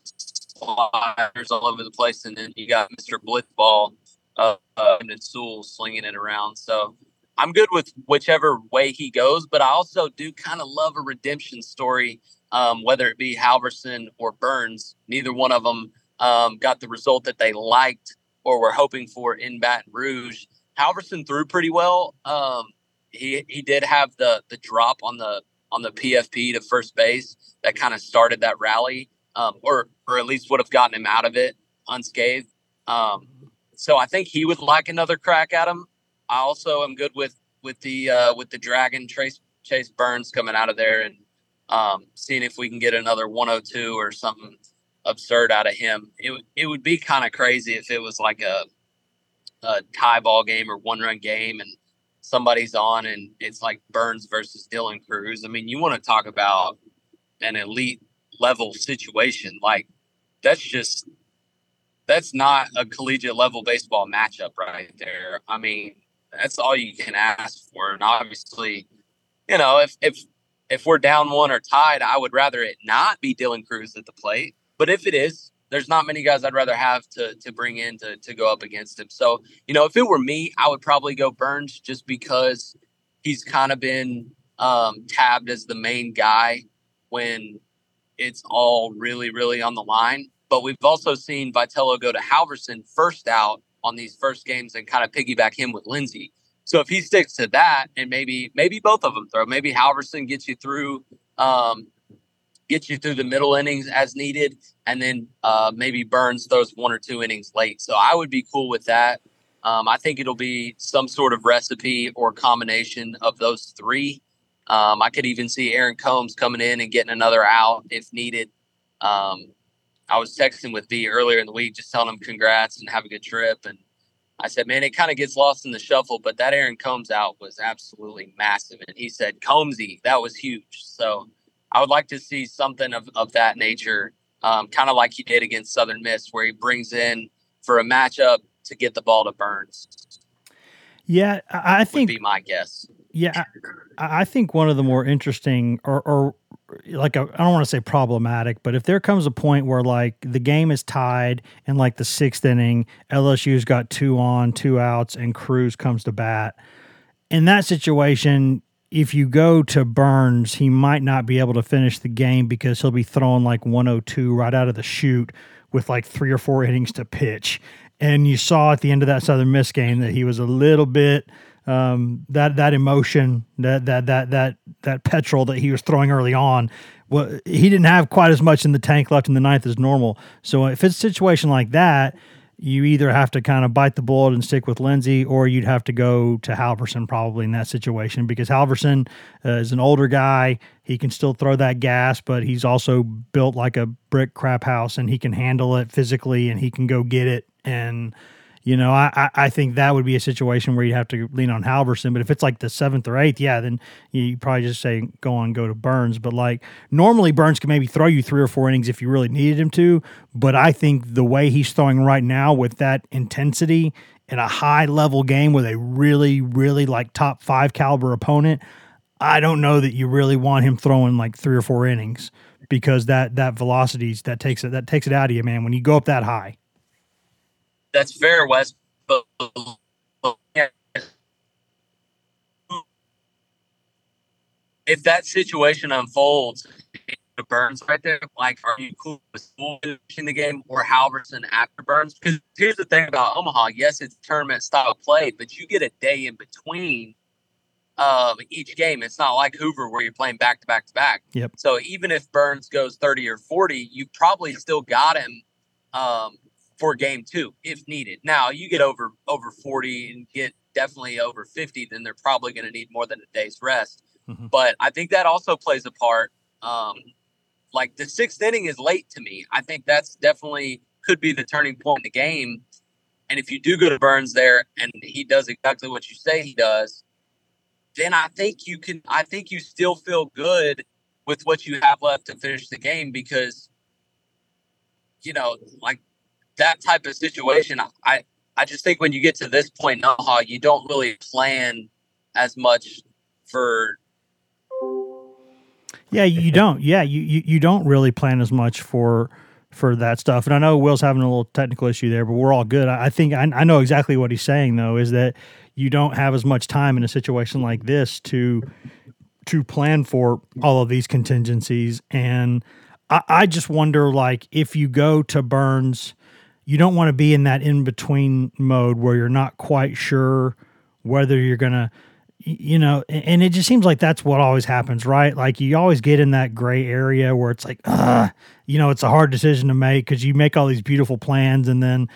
sliders all over the place. And then you got Mr. Blitzball uh, uh, and Sewell slinging it around. So I'm good with whichever way he goes, but I also do kind of love a redemption story, um, whether it be Halvorsen or Burns. Neither one of them um, got the result that they liked or were hoping for in Baton Rouge. Halvorsen threw pretty well. Um, he he did have the the drop on the on the PFP to first base that kind of started that rally, um, or or at least would have gotten him out of it unscathed. Um, so I think he would like another crack at him. I also am good with with the uh, with the Dragon Trace Chase Burns coming out of there and um, seeing if we can get another 102 or something absurd out of him. It it would be kind of crazy if it was like a a tie ball game or one run game and somebody's on and it's like Burns versus Dylan Crews. I mean, you want to talk about an elite level situation. Like that's just that's not a collegiate level baseball matchup right there. I mean, that's all you can ask for. And obviously, you know, if if if we're down one or tied, I would rather it not be Dylan Crews at the plate. But if it is, there's not many guys I'd rather have to to bring in to to go up against him. So, you know, if it were me, I would probably go Burns just because he's kind of been um, tabbed as the main guy when it's all really, really on the line. But we've also seen Vitello go to Halvorsen first out on these first games and kind of piggyback him with Lindsey. So if he sticks to that, and maybe maybe both of them throw, maybe Halvorsen gets you through, um, gets you through the middle innings as needed, and then uh, maybe Burns throws one or two innings late. So I would be cool with that. Um, I think it'll be some sort of recipe or combination of those three. Um, I could even see Aaron Combs coming in and getting another out if needed. Um, I was texting with V earlier in the week, just telling him congrats and have a good trip. And I said, man, it kind of gets lost in the shuffle, but that Aaron Combs out was absolutely massive. And he said, Combsy, that was huge. So I would like to see something of, of that nature, um, kind of like he did against Southern Miss, where he brings in for a matchup to get the ball to Burns. Yeah, I think would be my guess. Yeah, I, I think one of the more interesting, or, or like I don't want to say problematic, but if there comes a point where like the game is tied in like the sixth inning, LSU's got two on, two outs, and Crews comes to bat. In that situation, if you go to Burns, he might not be able to finish the game because he'll be throwing like 102 right out of the chute with like three or four innings to pitch. And you saw at the end of that Southern Miss game that he was a little bit um, that that emotion, that that that that that petrol that he was throwing early on, well, he didn't have quite as much in the tank left in the ninth as normal. So if it's a situation like that, you either have to kind of bite the bullet and stick with Lindsey, or you'd have to go to Halvorsen probably in that situation because Halvorsen uh, is an older guy. He can still throw that gas, but he's also built like a brick crap house and he can handle it physically and he can go get it. And you know, I, I think that would be a situation where you'd have to lean on Halvorsen. But if it's like the seventh or eighth, yeah, then you probably just say go on, go to Burns. But like normally, Burns can maybe throw you three or four innings if you really needed him to. But I think the way he's throwing right now with that intensity in a high level game with a really, really like top five caliber opponent, I don't know that you really want him throwing like three or four innings because that that velocities that takes it that takes it out of you, man. When you go up that high that's fair, Wes. But if that situation unfolds, Burns right there, like, are you cool with finishing the game or Halvorsen after Burns? Because here's the thing about Omaha: yes, it's tournament style play, but you get a day in between um, each game. It's not like Hoover where you're playing back to back to back. Yep. So even if Burns goes 30 or 40, you probably still got him um, for game two if needed. Now you get over over 40 and get definitely over 50, then they're probably going to need more than a day's rest. Mm-hmm. But I think that also plays a part. Um, like the sixth inning is late to me. I think that's definitely could be the turning point in the game. And if you do go to Burns there and he does exactly what you say he does, then I think you can. I think you still feel good with what you have left to finish the game because, you know, like that type of situation, I I just think when you get to this point in Omaha, you don't really plan as much for. Yeah, you don't. Yeah, you, you you don't really plan as much for for that stuff. And I know Will's having a little technical issue there, but we're all good. I, I think I, I know exactly what he's saying though, is that you don't have as much time in a situation like this to to plan for all of these contingencies. And I, I just wonder, like, if you go to Burns you don't want to be in that in between mode where you're not quite sure whether you're going to you know and it just seems like that's what always happens right? Like you always get in that gray area where it's like uh you know it's a hard decision to make because you make all these beautiful plans and then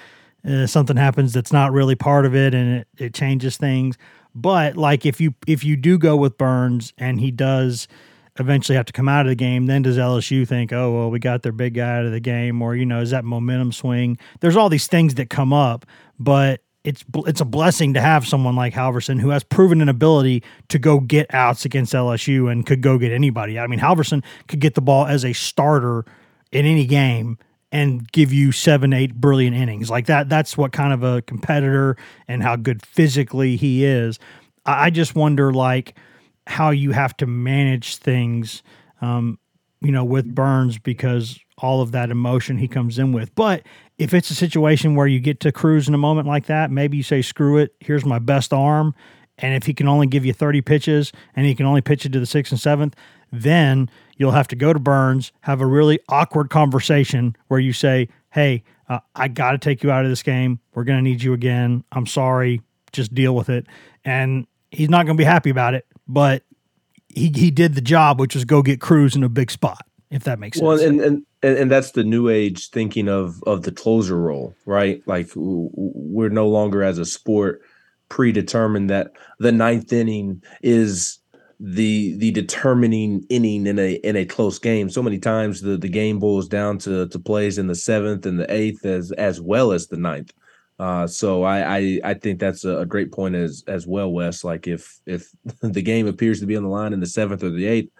uh, something happens that's not really part of it and it, it changes things. But like if you if you do go with burns and he does eventually have to come out of the game, then does LSU think, oh, well, we got their big guy out of the game? Or, you know, is that momentum swing? There's all these things that come up, but it's it's a blessing to have someone like Halvorsen who has proven an ability to go get outs against LSU and could go get anybody. I mean, Halvorsen could get the ball as a starter in any game and give you seven, eight brilliant innings like that. That's what kind of a competitor and how good physically he is. I just wonder, like, how you have to manage things, um, you know, with Burns because all of that emotion he comes in with. But if it's a situation where you get to Crews in a moment like that, maybe you say, screw it, here's my best arm. And if he can only give you 30 pitches and he can only pitch it to the sixth and seventh, then you'll have to go to Burns, have a really awkward conversation where you say, hey, uh, I got to take you out of this game. We're going to need you again. I'm sorry. Just deal with it. And he's not going to be happy about it, but he, he did the job, which was go get Crews in a big spot, if that makes sense. Well, and, and and, and that's the new age thinking of of the closer role, right? Like we're no longer as a sport predetermined that the ninth inning is the the determining inning in a in a close game. So many times the the game boils down to to plays in the seventh and the eighth as as well as the ninth. Uh, so I, I I think that's a, great point as as well, Wes. Like if if the game appears to be on the line in the seventh or the eighth,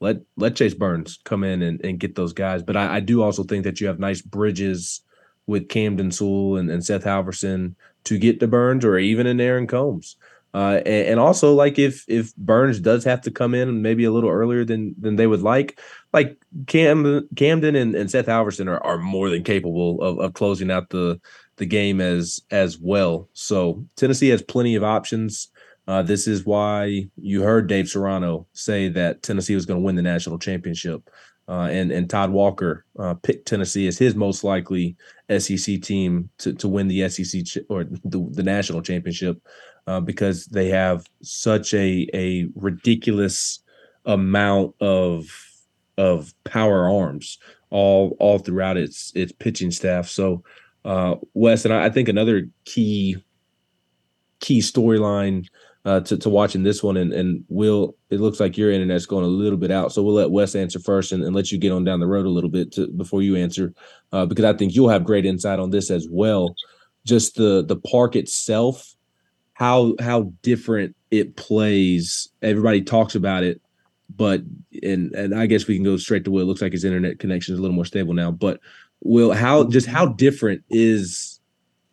let let Chase Burns come in and, and get those guys. But I, I do also think that you have nice bridges with Camden Sewell and, and Seth Halvorsen to get to Burns or even in Aaron Combs. Uh, and, and, also like if if Burns does have to come in maybe a little earlier than than they would like, like Cam Camden and, and Seth Halvorsen are, are more than capable of, of closing out the the game as as well. So Tennessee has plenty of options. Uh, this is why you heard Dave Serrano say that Tennessee was going to win the national championship. Uh, and and Todd Walker uh, picked Tennessee as his most likely SEC team to, to win the SEC ch- or the, the national championship uh, because they have such a a ridiculous amount of of power arms all all throughout its its pitching staff. So uh, Wes and I, I think another key key storyline uh, to, to watching this one. And, and Will, it looks like your internet's going a little bit out. So we'll let Wes answer first and, and let you get on down the road a little bit to, before you answer, uh, because I think you'll have great insight on this as well. Just the the park itself, how how different it plays. Everybody talks about it, but and and I guess we can go straight to Will. It looks like his internet connection is a little more stable now. But Will, how just how different is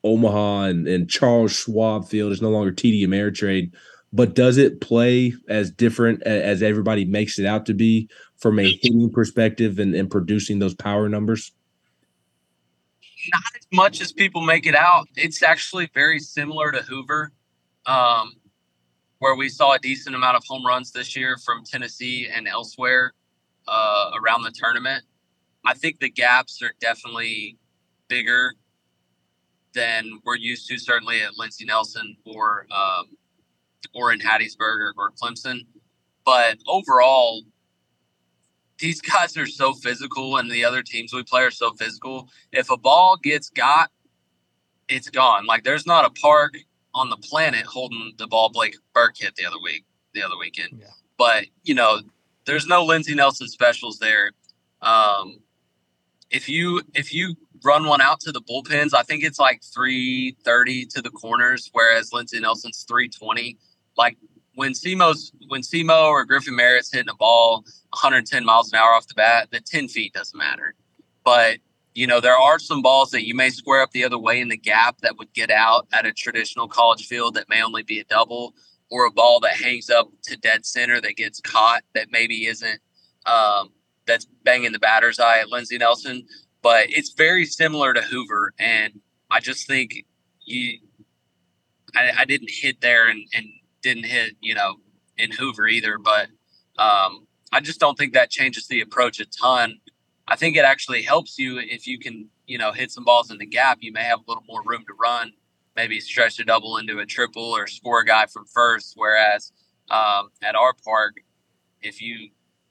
Omaha and, and Charles Schwab Field is no longer TD Ameritrade, but does it play as different as everybody makes it out to be from a hitting perspective and, and producing those power numbers? Not as much as people make it out. It's actually very similar to Hoover, um, where we saw a decent amount of home runs this year from Tennessee and elsewhere uh, around the tournament. I think the gaps are definitely bigger than we're used to, certainly at Lindsey Nelson or um, or in Hattiesburg or, or Clemson. But overall, these guys are so physical, and the other teams we play are so physical. If a ball gets got, it's gone. Like there's not a park on the planet holding the ball Blake Burke hit the other week, the other weekend. Yeah. But you know, there's no Lindsey Nelson specials there. Um, if you if you run one out to the bullpens. I think it's like 330 to the corners, whereas Lindsey Nelson's 320. Like when Simo's when Simo or Griffin Merritt's hitting a ball 110 miles an hour off the bat, the 10 feet doesn't matter. But you know, there are some balls that you may square up the other way in the gap that would get out at a traditional college field that may only be a double, or a ball that hangs up to dead center that gets caught that maybe isn't um, that's banging the batter's eye at Lindsey Nelson but it's very similar to Hoover, and I just think you, I, I didn't hit there and, and didn't hit, you know, in Hoover either, but um, I just don't think that changes the approach a ton. I think it actually helps you if you can, you know, hit some balls in the gap. You may have a little more room to run, maybe stretch a double into a triple or score a guy from first. Whereas um, at our park, if you,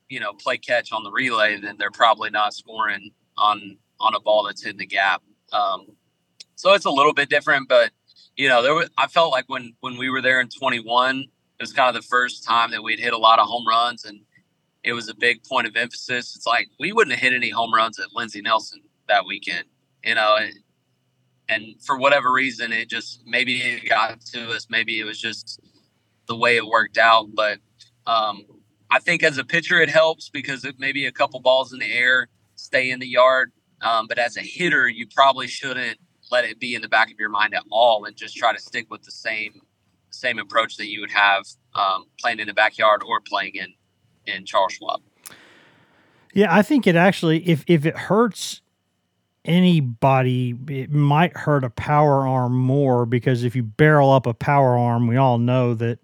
you know, play catch on the relay, then they're probably not scoring on on a ball that's in the gap. Um, so it's a little bit different, but you know, there was, I felt like when when we were there in 21, it was kind of the first time that we'd hit a lot of home runs, and it was a big point of emphasis. It's like we wouldn't have hit any home runs at Lindsey Nelson that weekend, you know. And, and for whatever reason, it just maybe it got to us. Maybe it was just the way it worked out. But um, I think as a pitcher, it helps because it maybe a couple balls in the air stay in the yard. Um, but as a hitter, you probably shouldn't let it be in the back of your mind at all, and just try to stick with the same same approach that you would have um, playing in the backyard or playing in in Charles Schwab. Yeah, I think it actually if if it hurts anybody, it might hurt a power arm more because if you barrel up a power arm, we all know that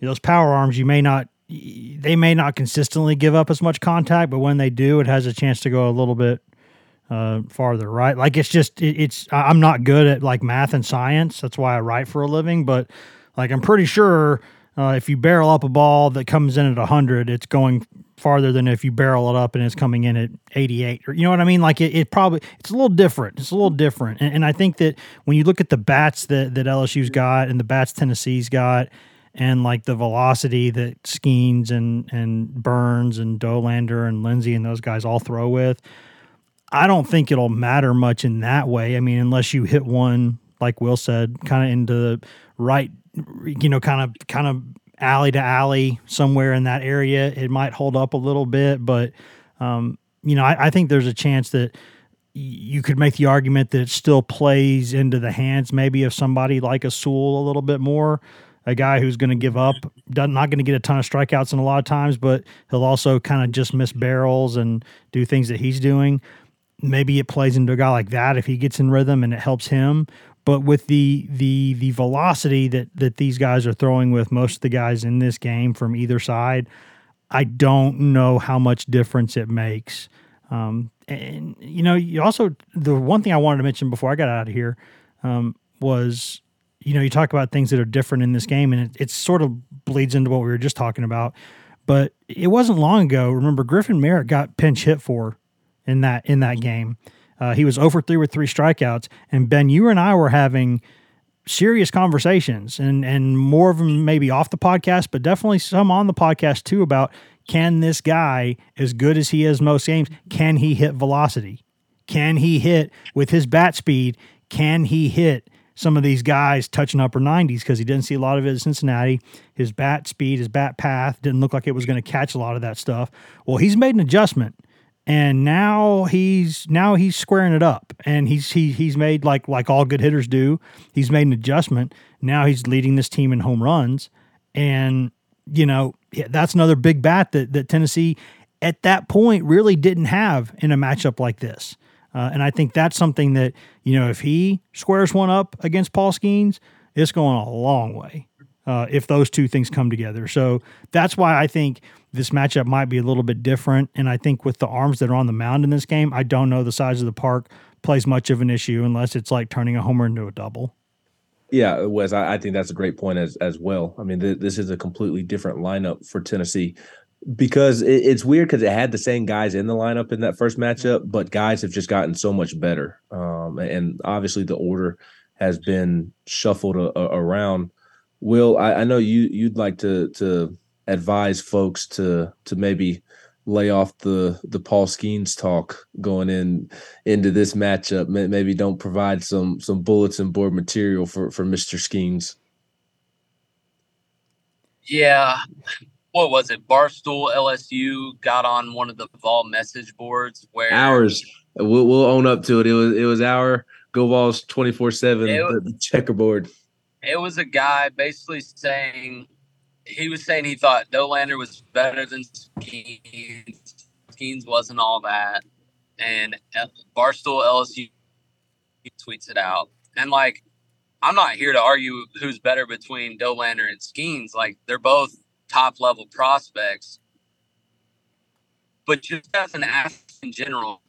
those power arms you may not they may not consistently give up as much contact, but when they do, it has a chance to go a little bit uh, farther, right? Like it's just it, it's I'm not good at like math and science. That's why I write for a living, but like I'm pretty sure uh, if you barrel up a ball that comes in at 100, it's going farther than if you barrel it up and it's coming in at 88 or you know what I mean? Like it, it probably it's a little different. It's a little different. And, and I think that when you look at the bats that that LSU's got and the bats Tennessee's got and like the velocity that Skenes and and Burns and Dolander and Lindsey and those guys all throw with I don't think it'll matter much in that way I mean unless you hit one like Will said kind of into the right you know kind of kind of alley to alley somewhere in that area, it might hold up a little bit. But, um, you know, I, I, think there's a chance that you could make the argument that it still plays into the hands maybe of somebody like a Sewell a little bit more. A guy who's going to give up, not going to get a ton of strikeouts in a lot of times, but he'll also kind of just miss barrels and do things that he's doing. Maybe it plays into a guy like that if he gets in rhythm and it helps him but with the the the velocity that that these guys are throwing with most of the guys in this game from either side, I don't know how much difference it makes. Um, and you know, you also the one thing I wanted to mention before I got out of here um, was, you know, you talk about things that are different in this game, and it, it sort of bleeds into what we were just talking about. But it wasn't long ago. Remember, Griffin Merritt got pinch hit for in that in that game. Uh, he was over 3 with three strikeouts. And Ben, you and I were having serious conversations and, and more of them maybe off the podcast, but definitely some on the podcast too about can this guy, as good as he is most games, can he hit velocity? Can he hit with his bat speed? Can he hit some of these guys touching upper 90s because he didn't see a lot of it at Cincinnati. His bat speed, his bat path didn't look like it was going to catch a lot of that stuff. Well, he's made an adjustment and now he's now he's squaring it up and he's he, he's made like like all good hitters do he's made an adjustment now he's leading this team in home runs and you know that's another big bat that that Tennessee at that point really didn't have in a matchup like this uh, and I think that's something that you know if he squares one up against Paul Skenes, it's going a long way uh, if those two things come together so that's why I think this matchup might be a little bit different. And I think with the arms that are on the mound in this game, I don't know the size of the park plays much of an issue unless it's like turning a homer into a double. Yeah, Wes, I, I think that's a great point as as well. I mean, th- this is a completely different lineup for Tennessee because it, it's weird because it had the same guys in the lineup in that first matchup, but guys have just gotten so much better. Um, and obviously, the order has been shuffled a, a, around. Will, I, I know you you'd like to to advise folks to to maybe lay off the the Paul Skenes talk going in into this matchup. Maybe don't provide some some bulletin board material for for Mr. Skenes. Yeah, what was it? Barstool LSU got on one of the Vol message boards where ours. We'll, we'll own up to it. It was it was our Go Vols twenty four seven the checkerboard. It was a guy basically saying he was saying he thought Dolander was better than Skenes. Skenes wasn't all that. And Barstool LSU tweets it out. And like, I'm not here to argue who's better between Dolander and Skenes. Like, they're both top level prospects. But just as an athlete in general,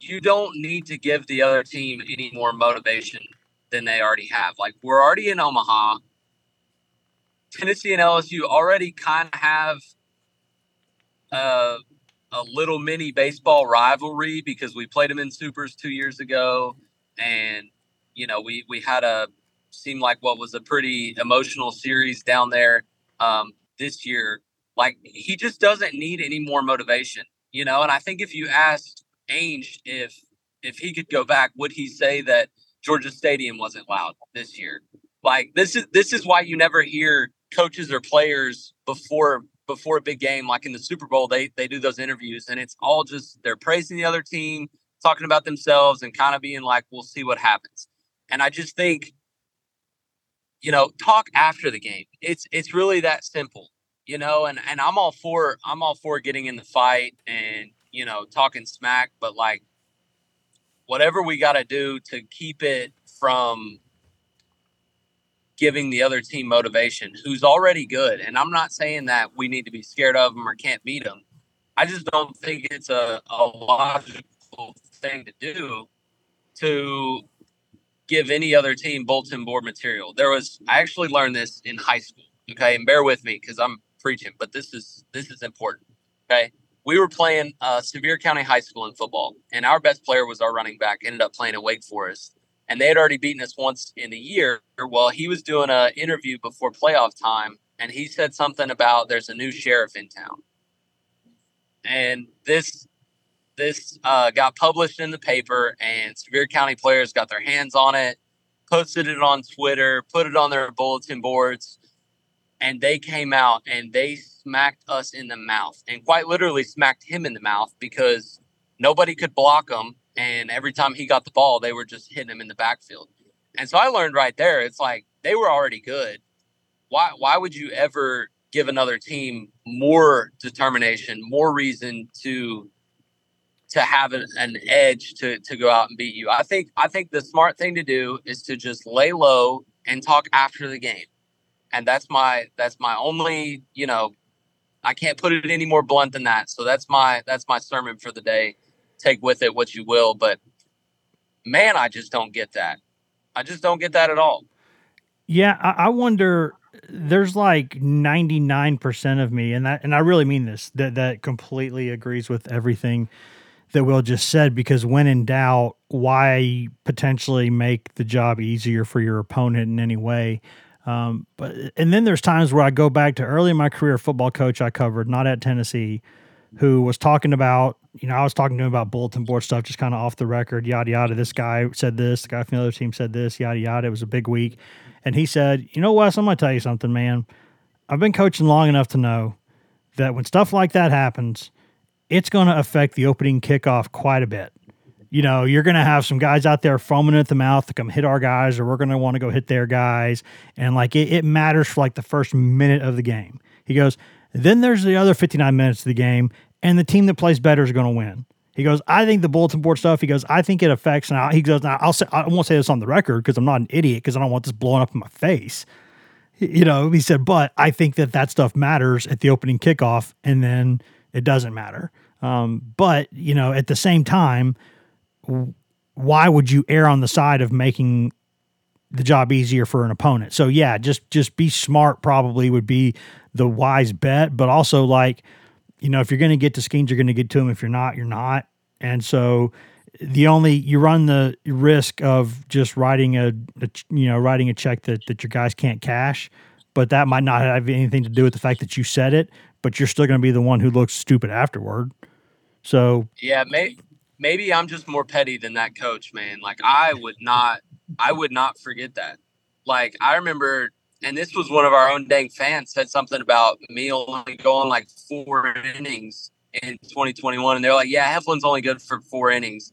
you don't need to give the other team any more motivation than they already have. Like, we're already in Omaha Tennessee and LSU already kind of have uh, a little mini baseball rivalry because we played them in supers two years ago, and you know we we had a seemed like what was a pretty emotional series down there um, this year. Like he just doesn't need any more motivation, you know. And I think if you asked Ainge if if he could go back, would he say that Georgia Stadium wasn't loud this year? Like this is this is why you never hear coaches or players before before a big game, like in the Super Bowl, they they do those interviews and it's all just they're praising the other team, talking about themselves, and kind of being like, "We'll see what happens." And I just think, you know, talk after the game. It's it's really that simple, you know. And and I'm all for I'm all for getting in the fight and you know talking smack, but like whatever we got to do to keep it from giving the other team motivation who's already good. And I'm not saying that we need to be scared of them or can't beat them. I just don't think it's a, a logical thing to do to give any other team bulletin board material. There was I actually learned this in high school. Okay, and bear with me because I'm preaching, but this is this is important. Okay. We were playing uh, Sevier County High School in football, and our best player was our running back. Ended up playing at Wake Forest and they had already beaten us once in a year. Well, he was doing an interview before playoff time, and he said something about there's a new sheriff in town, and this this uh, got published in the paper, and Sevier County players got their hands on it, posted it on Twitter, put it on their bulletin boards, and they came out and they smacked us in the mouth, and quite literally smacked him in the mouth because nobody could block him and every time he got the ball, they were just hitting him in the backfield. And so I learned right there, it's like they were already good. Why why would you ever give another team more determination, more reason to to have an, an edge to to go out and beat you? I think I think the smart thing to do is to just lay low and talk after the game. And that's my that's my only, you know, I can't put it any more blunt than that. So that's my that's my sermon for the day take with it what you will. But man, I just don't get that. I just don't get that at all. Yeah, I, I wonder. There's like 99% of me, and that, and I really mean this, that that completely agrees with everything that Will just said. Because when in doubt, why potentially make the job easier for your opponent in any way? Um, but and then there's times where I go back to early in my career, football coach I covered, not at Tennessee, who was talking about you know, I was talking to him about bulletin board stuff, just kind of off the record, yada yada. This guy said this, the guy from the other team said this, yada yada. It was a big week, and he said, "You know, Wes, I'm gonna tell you something, man. I've been coaching long enough to know that when stuff like that happens, it's going to affect the opening kickoff quite a bit. You know, you're going to have some guys out there foaming at the mouth to come hit our guys, or we're going to want to go hit their guys, and like it, it matters for like the first minute of the game." He goes. Then there's the other 59 minutes of the game, and the team that plays better is going to win. He goes, I think the bulletin board stuff. He goes, I think it affects. Now he goes, now I'll say, I won't say this on the record because I'm not an idiot because I don't want this blowing up in my face. You know, he said, but I think that that stuff matters at the opening kickoff, and then it doesn't matter. Um, but you know, at the same time, why would you err on the side of making the job easier for an opponent? So yeah, just just be smart. Probably would be the wise bet, but also like you know, if you're going to get to Skenes, you're going to get to them. If you're not, you're not. And so the only you run the risk of just writing a, a, you know writing a check that that your guys can't cash, but that might not have anything to do with the fact that you said it. But you're still going to be the one who looks stupid afterward. So yeah, maybe maybe I'm just more petty than that coach, man. Like I would not, I would not forget that. Like I remember and this was one of our own dang fans said something about me only going like four innings in 2021 and they're like yeah heflin's only good for four innings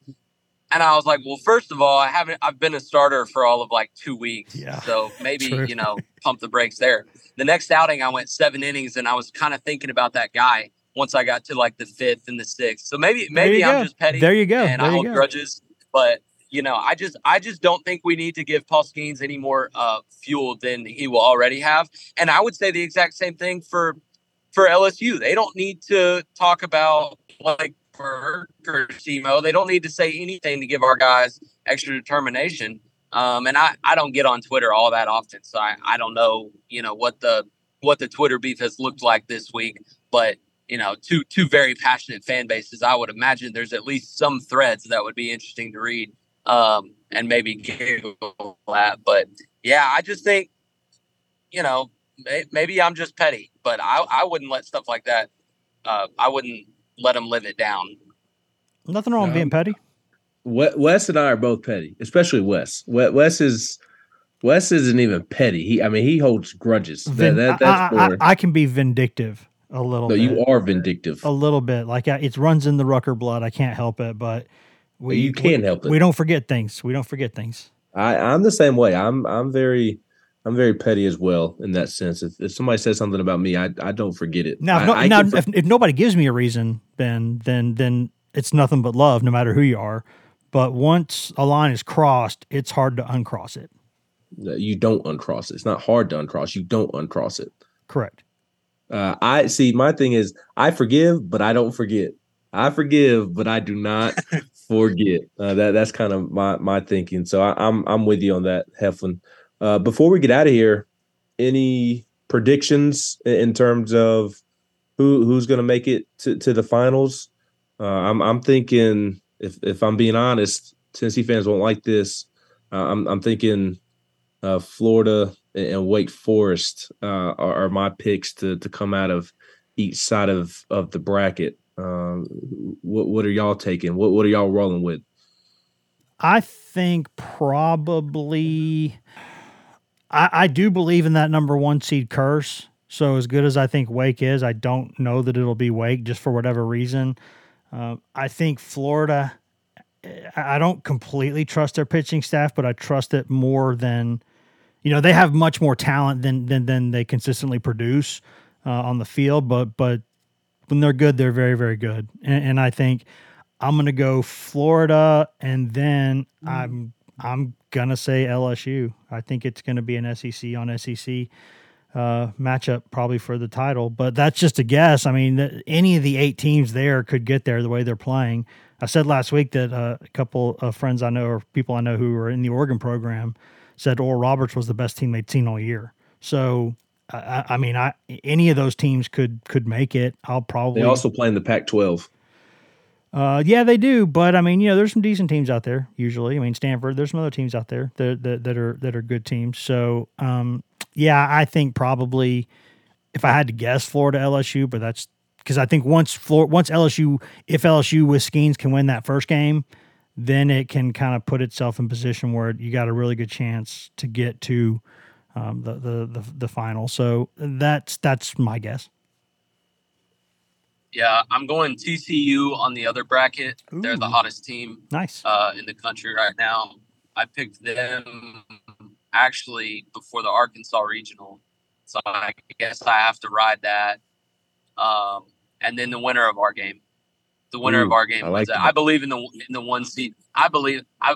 and i was like well first of all i haven't i've been a starter for all of like two weeks yeah, so maybe true. you know pump the brakes there the next outing i went seven innings and i was kind of thinking about that guy once i got to like the fifth and the sixth so maybe maybe i'm go. just petty there you go and there i hold grudges but you know, I just I just don't think we need to give Paul Skenes any more uh, fuel than he will already have. And I would say the exact same thing for for LSU. They don't need to talk about like for Simo. They don't need to say anything to give our guys extra determination. Um, and I, I don't get on Twitter all that often, so I, I don't know you know what the what the Twitter beef has looked like this week. But you know, two two very passionate fan bases. I would imagine there's at least some threads that would be interesting to read um, and maybe giggle at. But yeah, I just think, you know, maybe I'm just petty, but I, I wouldn't let stuff like that. Uh, I wouldn't let them live it down. Nothing wrong with being petty. Wes and I are both petty, especially Wes. Wes is Wes isn't even petty. He, I mean, he holds grudges. Vin- that, that, I, I, I, can be vindictive a little. No, bit. you are vindictive a little bit. Like it runs in the Rucker blood. I can't help it, but we you can't we, help it. We don't forget things. We don't forget things. I, I'm the same way. I'm I'm very I'm very petty as well in that sense. If, if somebody says something about me, I, I don't forget it. Now, if, no, now for- if, if, nobody gives me a reason, then then then it's nothing but love, no matter who you are. But once a line is crossed, it's hard to uncross it. You don't uncross it. It's not hard to uncross. You don't uncross it. Correct. Uh, I see. My thing is, I forgive, but I don't forget. I forgive, but I do not forget. Uh, that that's kind of my my thinking. So I, am I'm, I'm with you on that, Heflin. Uh, before we get out of here, any predictions in terms of who who's going to make it to, to the finals? Uh, I'm I'm thinking if if I'm being honest, Tennessee fans won't like this. Uh, I'm I'm thinking uh, Florida and Wake Forest uh, are, are, my picks to to come out of each side of of the bracket. Um, what what are y'all taking? What what are y'all rolling with? I think probably I, I do believe in that number one seed curse. So as good as I think Wake is, I don't know that it'll be Wake just for whatever reason. Uh, I think Florida. I don't completely trust their pitching staff, but I trust it more than, you know, they have much more talent than than than they consistently produce uh, on the field. But but when they're good, they're very very good, and, and I think I'm going to go Florida, and then mm. I'm I'm gonna say LSU. I think it's going to be an SEC on SEC uh, matchup probably for the title, but that's just a guess. I mean, the, any of the eight teams there could get there the way they're playing. I said last week that uh, a couple of friends I know or people I know who are in the Oregon program said Oral Roberts was the best team they'd seen all year. So I, I mean, I any of those teams could could make it. I'll probably they also play in the Pac-12. Uh, yeah, they do, but I mean, you know, there's some decent teams out there. Usually, I mean, Stanford. There's some other teams out there that that, that are that are good teams. So, um, yeah, I think probably if I had to guess, Florida LSU, but that's because I think once Florida, once LSU, if LSU with Skenes can win that first game, then it can kind of put itself in position where you got a really good chance to get to um, the, the the the final. So that's that's my guess. Yeah, I'm going TCU on the other bracket. Ooh. They're the hottest team nice uh, in the country right now. I picked them actually before the Arkansas regional, so I guess I have to ride that. Um, and then the winner of our game, the winner Ooh, of our game. I, like I believe in the in the one seed. I believe I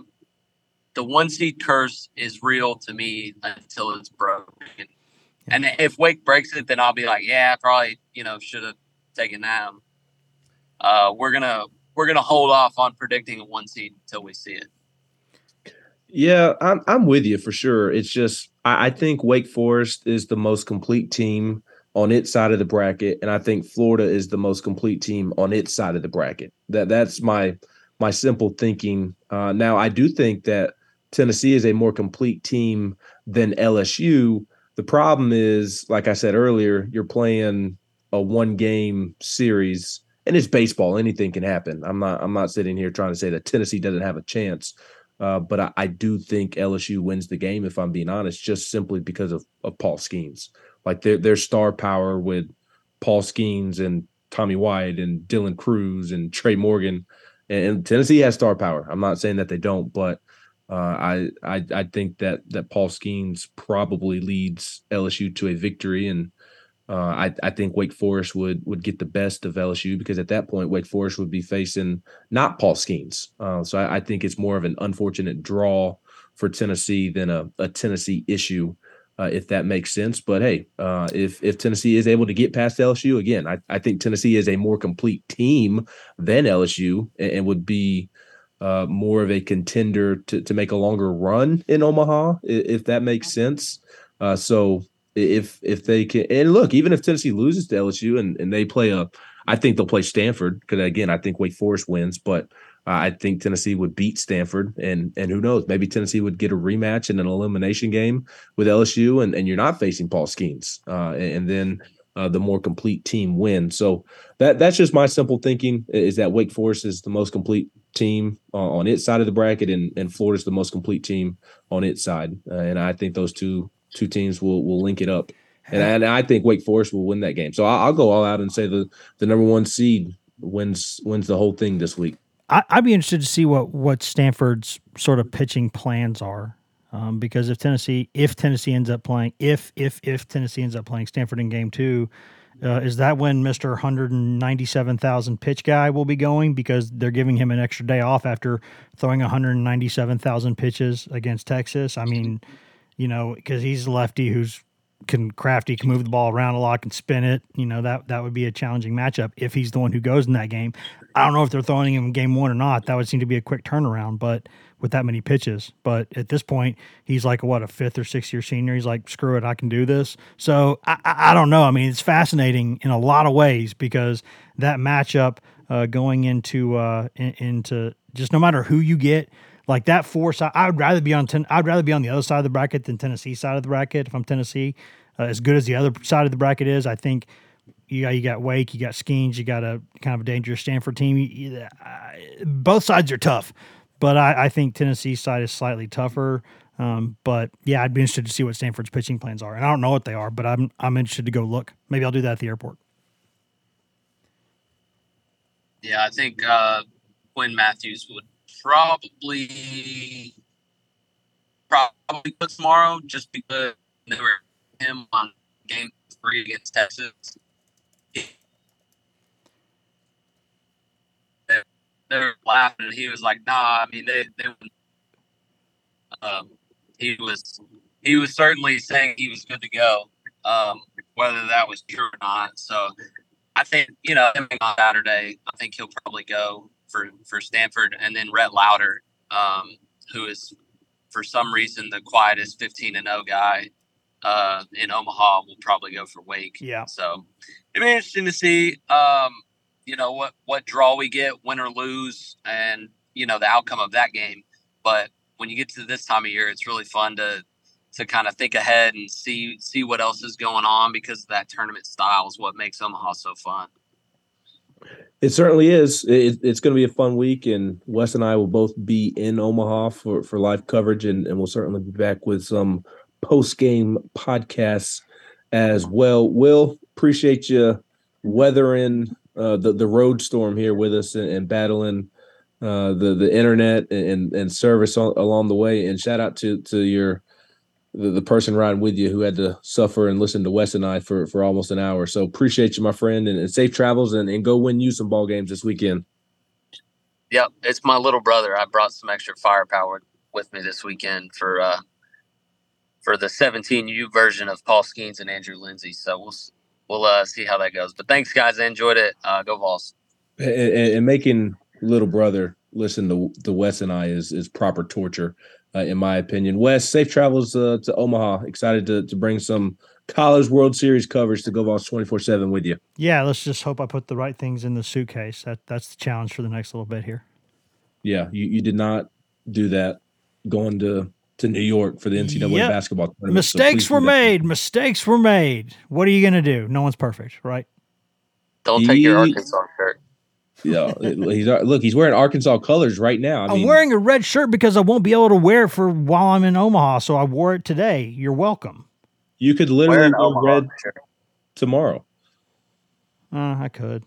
the one seed curse is real to me until it's broken. And if Wake breaks it, then I'll be like, yeah, probably you know should have taken that. Uh, we're gonna we're gonna hold off on predicting a one seed until we see it. Yeah, I'm I'm with you for sure. It's just I, I think Wake Forest is the most complete team on its side of the bracket, and I think Florida is the most complete team on its side of the bracket. That that's my my simple thinking. Uh, now I do think that Tennessee is a more complete team than LSU. The problem is, like I said earlier, you're playing a one game series and it's baseball anything can happen i'm not i'm not sitting here trying to say that tennessee doesn't have a chance uh, but I, I, do think lsu wins the game if i'm being honest just simply because of, of paul skenes like their, their star power with paul skenes and tommy white and dylan Crews and trey morgan. And, and, tennessee has star power. I'm not saying that they don't but uh, I, I I think that that Paul Skenes probably leads LSU to a victory, and uh, I, I think Wake Forest would would get the best of LSU because at that point Wake Forest would be facing not Paul Skenes. Uh, so I, I, think it's more of an unfortunate draw for Tennessee than a, a Tennessee issue, uh, if that makes sense. But hey, uh, if if Tennessee is able to get past LSU again, I, I think Tennessee is a more complete team than LSU and, and would be uh, more of a contender to to make a longer run in Omaha, if that makes sense. Uh, so if if they can and look even if tennessee loses to lsu and, and they play a i think they'll play stanford because again i think wake forest wins but I think Tennessee would beat Stanford, and and who knows, maybe Tennessee would get a rematch in an elimination game with LSU, and, and you're not facing Paul Skenes, uh, and, and, then uh, the more complete team wins. So that that's just my simple thinking is that Wake Forest is the most complete team on its side of the bracket, and and Florida's the most complete team on its side, uh, and I think those two two teams will will link it up. And, and I think Wake Forest will win that game. So I'll, I'll go all out and say the the number one seed wins wins the whole thing this week. I, would be interested to see what what Stanford's sort of pitching plans are, um, because if Tennessee if Tennessee ends up playing if if if Tennessee ends up playing Stanford in Game Two, uh, is that when Mister Hundred and Ninety Seven Thousand pitch guy will be going because they're giving him an extra day off after throwing one hundred ninety seven thousand pitches against Texas? I mean, you know, because he's a lefty who's can crafty, can move the ball around a lot, can spin it. You know that that would be a challenging matchup if he's the one who goes in that game. I don't know if they're throwing him game one or not. That would seem to be a quick turnaround, but with that many pitches. But at this point, he's like what a fifth or sixth year senior. He's like, screw it, I can do this. So I, I, I don't know. I mean, it's fascinating in a lot of ways because that matchup uh, going into uh, in, into just no matter who you get, like that four side, I would rather be on ten. I'd rather be on the other side of the bracket than Tennessee side of the bracket. If I'm Tennessee, uh, as good as the other side of the bracket is, I think you got you got Wake, you got Skenes, you got a kind of a dangerous Stanford team. You, you, uh, both sides are tough, but I, I, think Tennessee's side is slightly tougher. Um, but yeah, I'd be interested to see what Stanford's pitching plans are, and I don't know what they are, but I'm I'm interested to go look. Maybe I'll do that at the airport. Yeah, I think uh, Quinn Matthews would probably probably put tomorrow just because they were him on game three against Texas. They were laughing, and he was like, "Nah, I mean, they they." Um, he was he was certainly saying he was good to go. Um, whether that was true or not, so I think you know on Saturday. I think he'll probably go for for Stanford, and then Rhett Lowder, um, who is for some reason the quietest 15 and 0 guy uh, in Omaha, will probably go for Wake. Yeah. So it'll be interesting to see, um, you know, what what draw we get, win or lose, and you know the outcome of that game. But when you get to this time of year, it's really fun to to kind of think ahead and see see what else is going on because that tournament style is what makes Omaha so fun. It certainly is. It, it's going to be a fun week, and Wes and I will both be in Omaha for, for live coverage, and, and we'll certainly be back with some post game podcasts as well. Will appreciate you weathering uh, the the road storm here with us and, and battling uh, the the internet and and service on, along the way. And shout out to to your the, the person riding with you who had to suffer and listen to Wes and I for for almost an hour. So appreciate you, my friend, and, and safe travels and, and go win you some ball games this weekend. Yep, it's my little brother. I brought some extra firepower with me this weekend for uh, for the 17U version of Paul Skenes and Andrew Lindsey. So we'll we'll uh, see how that goes. But thanks, guys. I enjoyed it. Uh, go Vols. And, and, making little brother listen to to Wes and I is is proper torture, uh, in my opinion. Wes, safe travels uh, to Omaha. Excited to to bring some college World Series coverage to GoVols twenty four seven with you. Yeah, let's just hope I put the right things in the suitcase. That that's the challenge for the next little bit here. Yeah, you, you did not do that going to to New York for the NCAA yep. basketball tournament. Mistakes so were made. Mistakes were made. What are you going to do? No one's perfect, right? Don't take he, your Arkansas shirt. Yeah, he's look. He's wearing Arkansas colors right now. I am wearing a red shirt because I won't be able to wear it for while I'm in Omaha. So I wore it today. You're welcome. You could literally wear red shirt. tomorrow. Uh, I could.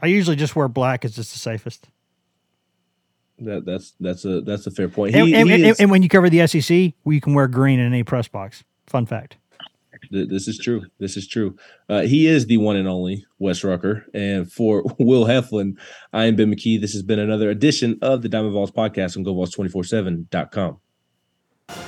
I usually just wear black because it's the safest. That that's that's a that's a fair point. He, and, and, is, and, when you cover the SEC, you can wear green in any press box. Fun fact. This is true. This is true. Uh, he is the one and only Wes Rucker. And for Will Heflin, I am Ben McKee. This has been another edition of the Diamond Vols podcast on GoVols247.com.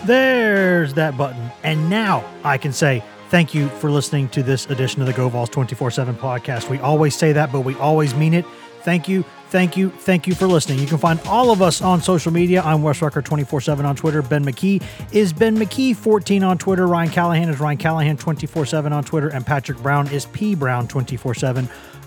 There's that button. And now I can say thank you for listening to this edition of the GoVols 24 7 podcast. We always say that, but we always mean it. Thank you Thank you. Thank you for listening. You can find all of us on social media. I'm Wes Rucker 24 7 on Twitter. Ben McKee is Ben McKee 14 on Twitter. Ryan Callahan is Ryan Callahan 24 7 on Twitter. And Patrick Brown is P Brown 24 7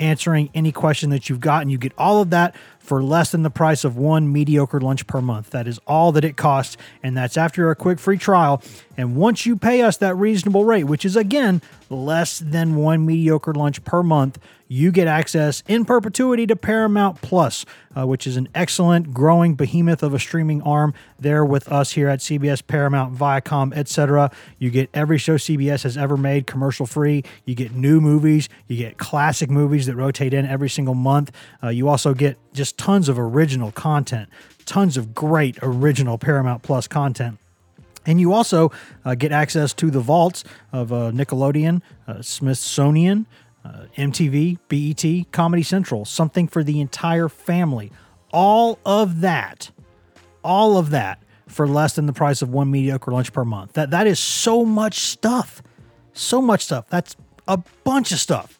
answering any question that you've got, and you get all of that for less than the price of one mediocre lunch per month. That is all that it costs, and that's after a quick free trial. And once you pay us that reasonable rate, which is again less than one mediocre lunch per month, you get access in perpetuity to Paramount Plus, uh, which is an excellent growing behemoth of a streaming arm there with us here at CBS, Paramount, Viacom, etc. You get every show CBS has ever made commercial free. You get new movies. You get classic movies that rotate in every single month. Uh, you also get just tons of original content, tons of great original Paramount Plus content. And you also uh, get access to the vaults of uh, Nickelodeon, uh, Smithsonian, uh, MTV, BET, Comedy Central, something for the entire family. All of that, all of that for less than the price of one mediocre lunch per month. That that is so much stuff. So much stuff. That's a bunch of stuff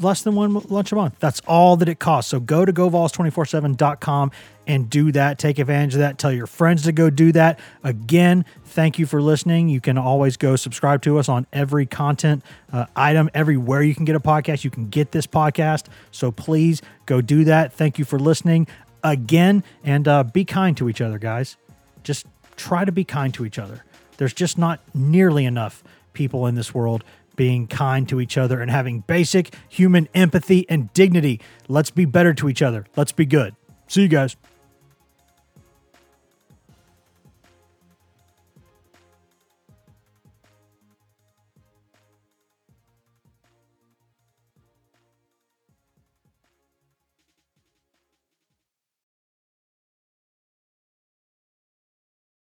less than one lunch a month. That's all that it costs. So go to govols247.com and do that. Take advantage of that. Tell your friends to go do that. Again, thank you for listening. You can always go subscribe to us on every content uh, item, everywhere you can get a podcast. You can get this podcast. So please go do that. Thank you for listening again and uh, be kind to each other, guys. Just try to be kind to each other. There's just not nearly enough people in this world being kind to each other and having basic human empathy and dignity. Let's be better to each other. Let's be good. See you guys.